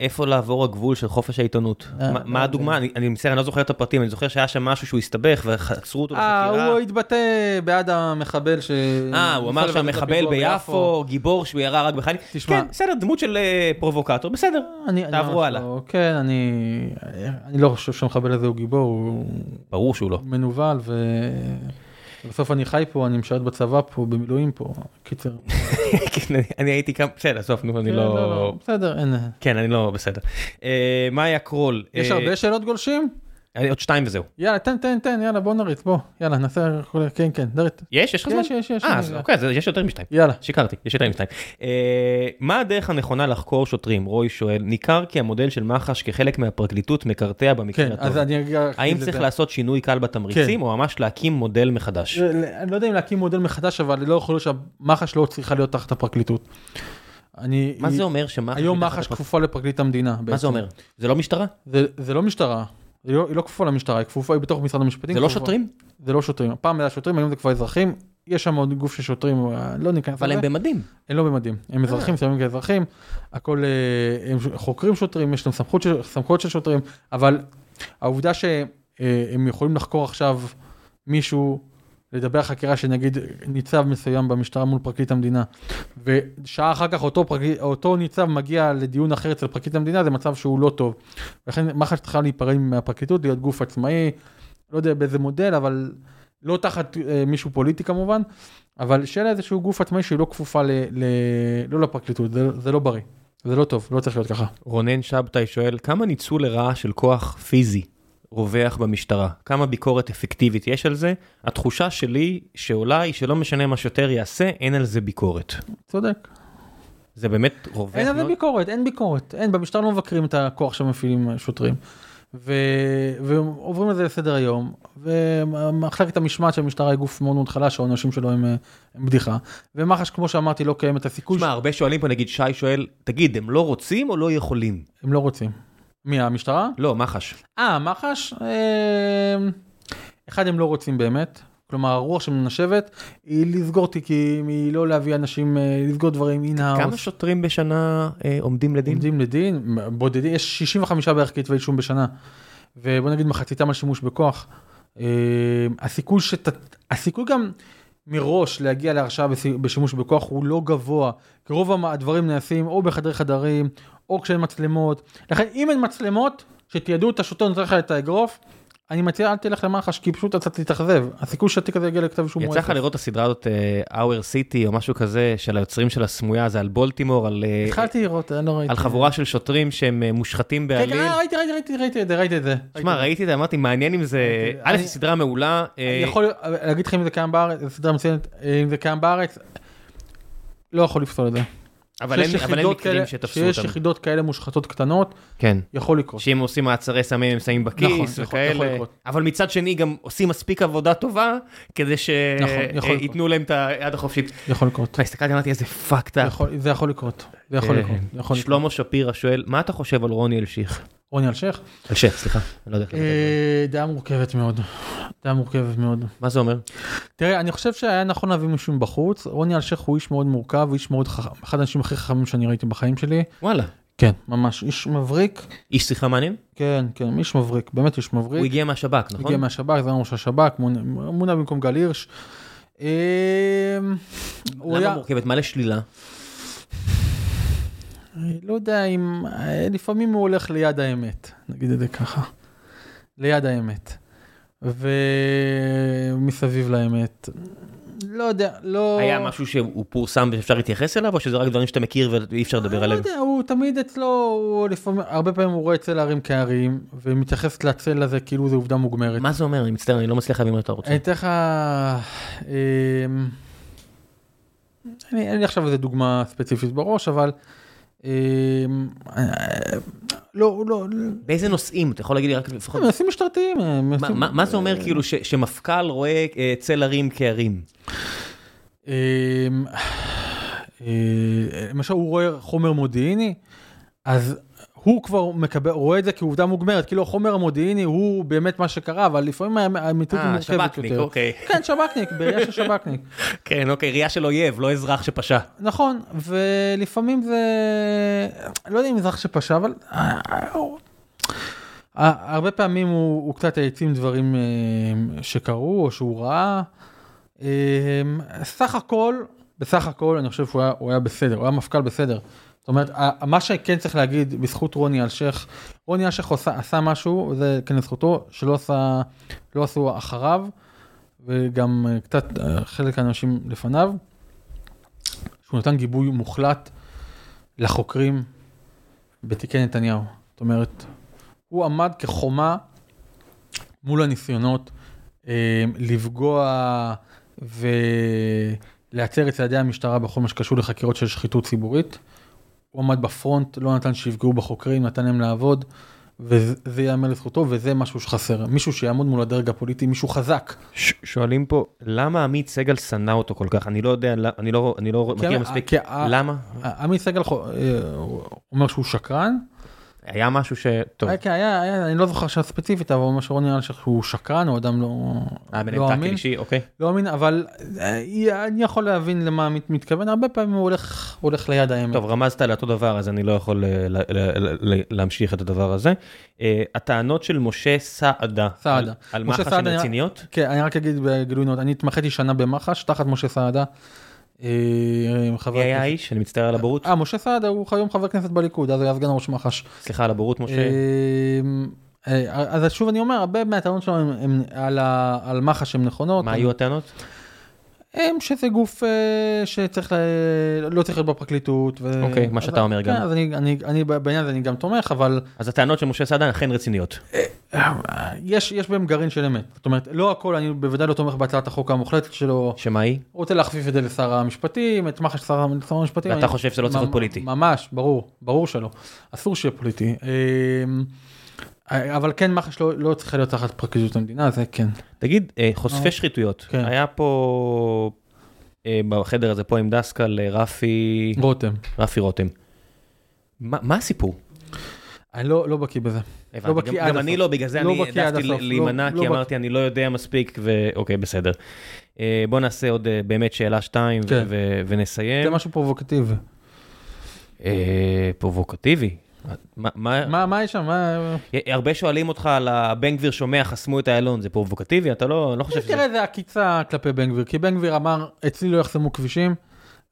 איפה לעבור הגבול של חופש העיתונות? אה, מה- אה, הדוגמה? אני- מצטער, אני לא זוכר את הפרטים, אני זוכר שהיה שם משהו שהוא הסתבך ועצרו אותו בחקירה. הוא התבטא בעד המחבל ש... אה, הוא אמר שהמחבל ביפו, גיבור שהוא ירה רק בחיילים. תשמע. כן, בסדר, דמות של פרובוקטור, בסדר. תעברו הלאה. לא- כן, אני אני לא חושב שהמחבל הזה הוא גיבור, הוא ברור שהוא לא. מנוול, ו... ובסוף אני חי פה, אני משרת בצבא פה, במילואים פה, קיצר. כן, אני- הייתי כמה, בסדר, עזוב, נו, אני כן, לא... בסדר, אין... כן, אני לא בסדר. אה, מאיה קרול. יש אה, הרבה שאלות גולשים? אני- עוד שתיים וזהו. יאללה, תן, תן, תן, יאללה, בוא נריץ, בוא. יאללה, נעשה... כן, כן, דרת. יש? יש לך זמן? יש, יש, יש. אה, אז אוקיי, אז יש יותר משתיים. יאללה. שיקרתי, יש יותר משתיים. אה, מה הדרך הנכונה לחקור שוטרים? רוי שואל, ניכר כי המודל של מח"ש כחלק מהפרקליטות מקרטע במקרה כן, הטוב. אז אני אגיד... האם צריך לעשות שינוי קל בתמריצים, או ממש להקים מודל מחדש? אני לא יודע אם להקים מודל מחדש, אבל לא יכול להיות שהמח"ש לא צריכה להיות תחת הפרקליטות. אני... מה זה אומר שמח"ש... היום מח"ש כפופה לפרקליט המדינה. מה זה. אומר? זה לא משטרה? זה, זה לא משטרה. היא לא, היא לא כפופה למשטרה, היא כפופה, היא בתוך משרד המשפטים. זה לא כפופה- שוטרים? זה לא שוטרים. פעם היה שוטרים, היום זה כבר אזרחים. יש שם עוד גוף של שוטרים, אה, לא ניכנס אבל לזה. הם במדים. הם לא במדים. הם אזרחים, מסוימים כאזרחים. הכל, אה, הם חוקרים שוטרים, יש להם סמכות של, סמכויות של שוטרים, אבל העובדה שהם יכולים לחקור עכשיו מישהו, לדבר על חקירה שנגיד ניצב מסוים במשטרה מול פרקליט המדינה, ושעה אחר כך אותו, פרקליט, אותו ניצב מגיע לדיון אחר אצל פרקליט המדינה, זה מצב שהוא לא טוב. לכן מח"ש צריכה להיפרד מהפרקליטות, להיות גוף עצמאי, לא יודע באיזה מודל, אבל לא תחת אה, מישהו פוליטי כמובן, אבל שיהיה לה איזשהו גוף עצמאי שהיא לא כפופה ל, ל, לא לפרקליטות, זה, זה לא בריא, זה לא טוב, לא צריך להיות ככה. רונן שבתאי שואל, כמה ניצול לרעה של כוח פיזי רווח במשטרה? כמה ביקורת אפקטיבית יש על זה? התחושה שלי שעולה היא שלא משנה מה שוטר יעשה, אין על זה ביקורת. צודק. זה באמת רווח אין על זה מאוד? ביקורת, אין ביקורת, אין, במשטרה לא מבקרים את הכוח שמפעילים שוטרים. ו... ועוברים על זה לסדר היום, ומחלקת המשמעת של המשטרה היא גוף מאוד מאוד חלש, העונשים שלו הם, אה, הם בדיחה. ומח"ש, כמו שאמרתי, לא קיים את הסיכוי, תשמע, הרבה שואלים פה, נגיד שי שואל, תגיד, הם לא רוצים או לא יכולים? הם לא רוצים. מי, המשטרה? לא, מח"ש. אה, מח"ש, אה, אחד הם לא רוצים באמת, כלומר הרוח שמנשבת היא לסגור תיקים, היא לא להביא אנשים, אה, לסגור דברים in-house. כמה שוטרים בשנה אה, עומדים לדין? עומדים לדין, בודדים, יש 65 בערך כתבי אישום בשנה, ובוא נגיד מחציתם על שימוש בכוח. אה, הסיכוי שת... הסיכוי גם מראש להגיע להרשעה בשימוש בכוח הוא לא גבוה, כי רוב הדברים נעשים או בחדרי חדרים, או כשאין מצלמות. לכן אם אין מצלמות, שתיעדו את השוטר נותן לך את האגרוף, אני מציע אל תלך למח"ש כי פשוט אתה תתאכזב. הסיכוי שהתיק הזה יגיע לכתב אישום הוא יצא לך. לראות את הסדרה הזאת, אה, Our City או משהו כזה, של היוצרים של הסמויה, זה על בולטימור, על אה, התחלתי לראות, אני לא ראיתי. על חבורה של שוטרים שהם אה, מושחתים בעליל. כן, ראיתי, ראיתי, ראיתי, ראיתי את זה, ראיתי את זה. תשמע, ראיתי את זה, אמרתי, מעניין אם זה... א', זו סדרה מעולה. אני יכול להגיד לך אם זה קיים בארץ, זו סדרה מצוינת, אם זה קיים בארץ, לא יכול לפסול את זה. אבל אין שיש אבל אין יחידות מקרים כאלה- שתפסו שיש אותם. יחידות כאלה מושחתות קטנות, כן. יכול לקרות. שאם עושים מעצרי סמים הם שמים נכון, בכיס יכול- יכול וכאלה, לקרות. אבל מצד שני גם עושים מספיק עבודה טובה כדי נכון, יכול לקרות. שייתנו להם את היד החופשית. יכול לקרות. תשמע, הסתכלתי אמרתי איזה פאקד אפ. זה יכול לקרות. זה יכול לקרות. זה יכול לקרות. שלמה שפירא שואל, מה אתה חושב על רוני אלשיך? רוני אלשיך? אלשיך, סליחה. לא יודע. אה, דעה מורכבת מאוד. דעה מורכבת מאוד. מה זה אומר? תראה, אני חושב שהיה נכון להביא מישהו מבחוץ. רוני אלשיך הוא איש מאוד מורכב, איש מאוד חכם, אחד האנשים הכי חכמים שאני ראיתי בחיים שלי. וואלה. כן, ממש, איש מבריק. איש שיחה מעניין? כן, כן, איש מבריק, באמת איש מבריק. הוא הגיע מהשב"כ, נכון? הגיע מהשב"כ, זה ראש השב"כ, מונה- במקום גל הירש. הוא למה מורכבת? מה לשלילה? לא יודע אם, אה, לפעמים הוא הולך ליד האמת, נגיד את זה ככה. ליד האמת. ומסביב לאמת. לא יודע, לא... היה משהו שהוא פורסם ואפשר להתייחס אליו, או שזה רק דברים שאתה מכיר ואי אפשר לדבר לא עליהם? יודע, הוא תמיד אצלו, הוא לפעמים, הרבה פעמים הוא רואה צל הרים כהרים, ומתייחס לצל הזה כאילו זו עובדה מוגמרת. מה זה אומר? אני מצטער, אני לא מצליח להבין מה אתה רוצה. אני אתן לך... אין לי עכשיו איזה דוגמה ספציפית בראש, אבל... אמ, אה, לא, לא, באיזה נושאים? אתה יכול להגיד לי רק לפחות... מנסים משטרתיים. אה, מה- זה אומר כאילו שמפכ"ל רואה אה, צל הרים כהרים? אמ, אה, למשל הוא רואה חומר מודיעיני, אז הוא כבר מקבל, רואה את זה כעובדה מוגמרת, כאילו החומר המודיעיני הוא באמת מה שקרה, אבל לפעמים האמיתות היא אה, מורכבת שב"כניק, יותר. אוקיי. כן, שב"כניק, בראייה של שב"כניק. כן. אוקיי, ראייה של אויב, לא אזרח שפשע. נכון, ולפעמים זה, לא יודע אם אזרח שפשע, אבל אה, אה, הרבה פעמים הוא, הוא קצת העצים דברים אה, שקרו או שהוא ראה. אה, סך הכל, בסך הכל אני חושב שהוא היה, הוא היה בסדר, הוא היה מפכ"ל בסדר. זאת אומרת, מה שכן צריך להגיד בזכות רוני אלשיך, רוני אלשיך עשה, עשה משהו, וזה כן לזכותו, שלא עשה, לא עשו אחריו, וגם אה, קצת אה, חלק האנשים לפניו. שהוא נתן גיבוי מוחלט לחוקרים בתיקי נתניהו. זאת אומרת, הוא עמד כחומה מול הניסיונות אה, לפגוע ולהצר את צעדי המשטרה בכל מה שקשור לחקירות של שחיתות ציבורית. הוא עמד בפרונט, לא נתן שיפגעו בחוקרים, נתן להם לעבוד, וזה ייאמר לזכותו, וזה משהו שחסר. מישהו שיעמוד מול הדרג הפוליטי, מישהו חזק. ש- שואלים פה, למה עמית סגל שנא אותו כל כך? אני לא יודע, אני לא אני לא כי- מכיר מספיק. כי ה- למה? עמית סגל אה, אומר שהוא שקרן, היה משהו ש... טוב, היה, היה, היה, אני לא זוכר עכשיו ספציפית, אבל הוא אומר שרוני אלשיך הוא שקרן, הוא אדם לא, ביניהם לא אמין, אישי, אוקיי. לא אמין, אבל אה, אני יכול להבין למה מתכוון, הרבה פעמים הוא הולך, הוא הולך ליד האמת. טוב, רמזת לאותו דבר, אז אני לא יכול אה, ל- ל- ל- להמשיך את הדבר הזה. אה, הטענות של משה סעדה, סעדה. על- על מח"ש הן נראה- רציניות? כן, אני רק אגיד בגילוי נאות, אני התמחיתי שנה במח"ש, תחת משה סעדה. אה, מי היה האיש? אני מצטער על הבורות. אה, משה סעדה הוא היום חבר כנסת בליכוד, אז היה סגן ראש מח"ש. סליחה על הבורות, משה. אה, אה, אז שוב אני אומר, הרבה מהטענות שלנו על מח"ש הן נכונות. מה היו הטענות? הם שזה גוף אה, שצריך, ל- לא צריך להיות בפרקליטות. ו- אוקיי, מה שאתה אומר כן, גם. אז אני, אני, אני בעניין הזה אני גם תומך, אבל אז הטענות של משה סעדה אכן רציניות. אה, יש, יש בהם גרעין של אמת. זאת אומרת, לא הכל, אני בוודאי לא תומך בהצעת החוק המוחלטת שלו. שמה היא? רוצה להכפיף את זה לשר המשפטים, את מח"ש שר המשפטים. ואתה אני- חושב שזה לא צריך להיות פוליטי. ממש, ברור, ברור שלא. אסור שיהיה פוליטי. אה, אבל כן, מח"ש לא, לא צריכה להיות תחת פרקליטות המדינה, זה כן. תגיד, אה, חושפי אה. שחיתויות, כן. היה פה אה, בחדר הזה פה עם דסקל אה, רפי רותם. רפי רותם. מה מה הסיפור? אני לא, לא בקיא בזה. הבנתי, בקיא גם- עד גם אני. לא, בגלל זה לא אני העדפתי לא- להימנע, לא כי בק- אמרתי אני לא יודע מספיק, ואוקיי, בסדר. אה, בוא נעשה עוד אה, באמת שאלה שתיים ו- כן. ו- ונסיים. זה משהו פרובוקטיבי. אה, פרובוקטיבי. מה- יש שם? הרבה שואלים אותך על הבן גביר שומע חסמו את איילון, זה פרובוקטיבי? אתה לא לא חושב שזה... תראה, זה עקיצה כלפי בן גביר, כי בן גביר אמר, אצלי לא יחסמו כבישים,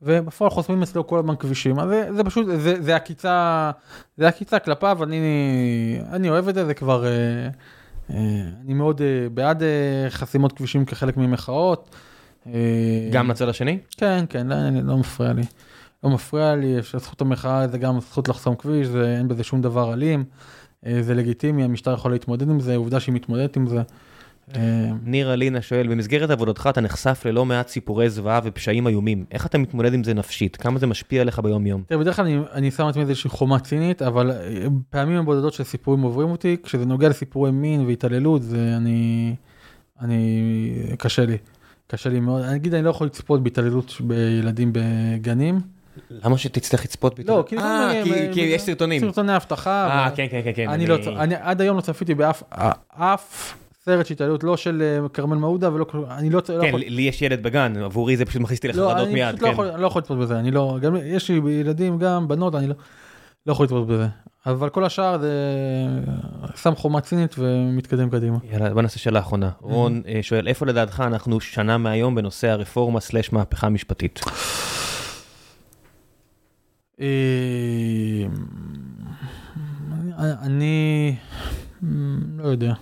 ובפועל חוסמים אצלו כל הזמן כבישים, אז זה, פשוט, זה, עקיצה, זה עקיצה כלפיו, אני, אוהב את זה, זה כבר, אה, אה, אני מאוד אה, בעד חסימות כבישים כחלק ממחאות. גם לצד השני? כן, כן, לא, לא מפריע לי. לא מפריע לי, זכות המחאה זה גם זכות לחסום כביש, זה, אין בזה שום דבר אלים, אה, זה לגיטימי, המשטר יכול להתמודד עם זה, עובדה שהיא מתמודדת עם זה. אה, ניר אלינה שואל, במסגרת עבודתך אתה נחשף ללא מעט סיפורי זוועה ופשעים איומים. איך אתה מתמודד עם זה נפשית? כמה זה משפיע עליך ביום יום? תראה, בדרך כלל אני, אני שם לעצמי איזושהי חומה צינית, אבל אה, פעמים הבודדות של סיפורים עוברים אותי, כשזה נוגע לסיפורי מין והתעללות, זה אני, אני, קשה לי, קשה לי מאוד. אני אגיד, אני לא יכול לצפות בהתעללות בילדים בגנים. למה שתצטרך לצפות בי? לא, כי אה, כי- אה, כי יש סרטונים. סרטוני אבטחה. אה, ו- כן, כן, כן, כן. אני לא, אני עד היום לא צפיתי באף אף סרט של התעללות, לא של אה, כרמל מעודה ולא, אני לא, לא כן, יכול, לי לי יש ילד בגן, עבורי זה פשוט מכניס אותי לא, לחרדות אני מיד. פשוט לא כן. יכול, לא יכול לצפות בזה, אני לא, גם יש לי ילדים, גם בנות, אני לא, לא יכול לצפות בזה. אבל כל השאר זה שם חומה צינית ומתקדם קדימה. יאללה, בוא נעשה שאלה אחרונה. רון אה, שואל, איפה לדעתך אנחנו שנה מהיום בנושא הרפורמה סלש מהפכה משפטית? אה, אני לא יודע.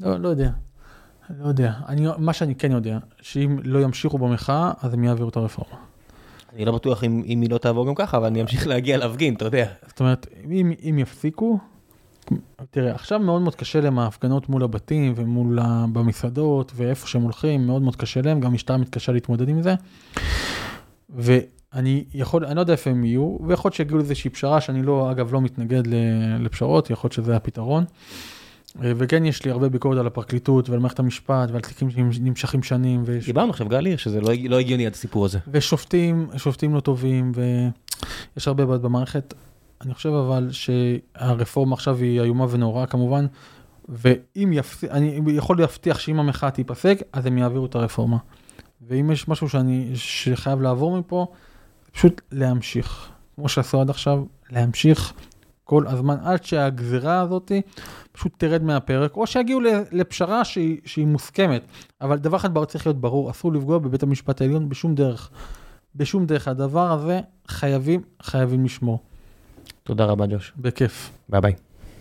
לא, לא יודע. לא יודע. אני, מה שאני כן יודע, שאם לא ימשיכו במחאה, אז הם יעבירו את הרפורמה. אני לא בטוח אם, אם היא לא תעבור גם ככה, אבל אני אמשיך להגיע להפגין, אתה יודע. זאת אומרת, אם, אם יפסיקו, תראה, עכשיו מאוד מאוד קשה להם ההפגנות מול הבתים ומול ה... במסעדות ואיפה שהם הולכים, מאוד מאוד קשה להם, גם משטרה מתקשה להתמודד עם זה. ואני יכול, אני לא יודע איפה הם יהיו, ויכול להיות שיגיעו לאיזושהי פשרה, שאני לא, אגב, לא מתנגד לפשרות, יכול להיות שזה הפתרון. וכן, יש לי הרבה ביקורת על הפרקליטות ועל מערכת המשפט ועל תיקים שנמשכים שנים. דיברנו עכשיו גל הירש, שזה לא, לא הגיוני עד הסיפור הזה. ושופטים, שופטים לא טובים, ויש הרבה בעיות במערכת. אני חושב אבל שהרפורמה עכשיו היא איומה ונוראה כמובן, ואם יפסיק, אני יכול להבטיח שאם המחאה תיפסק, אז הם יעבירו את הרפורמה. ואם יש משהו שאני, שחייב לעבור מפה, פשוט להמשיך. כמו שעשו עד עכשיו, להמשיך כל הזמן, עד שהגזירה הזאת פשוט תרד מהפרק, או שיגיעו לפשרה שהיא, שהיא מוסכמת. אבל דבר אחד צריך להיות ברור, אסור לפגוע בבית המשפט העליון בשום דרך. בשום דרך. הדבר הזה חייבים, חייבים לשמור. תודה רבה, ג'וש. בכיף. ביי ביי.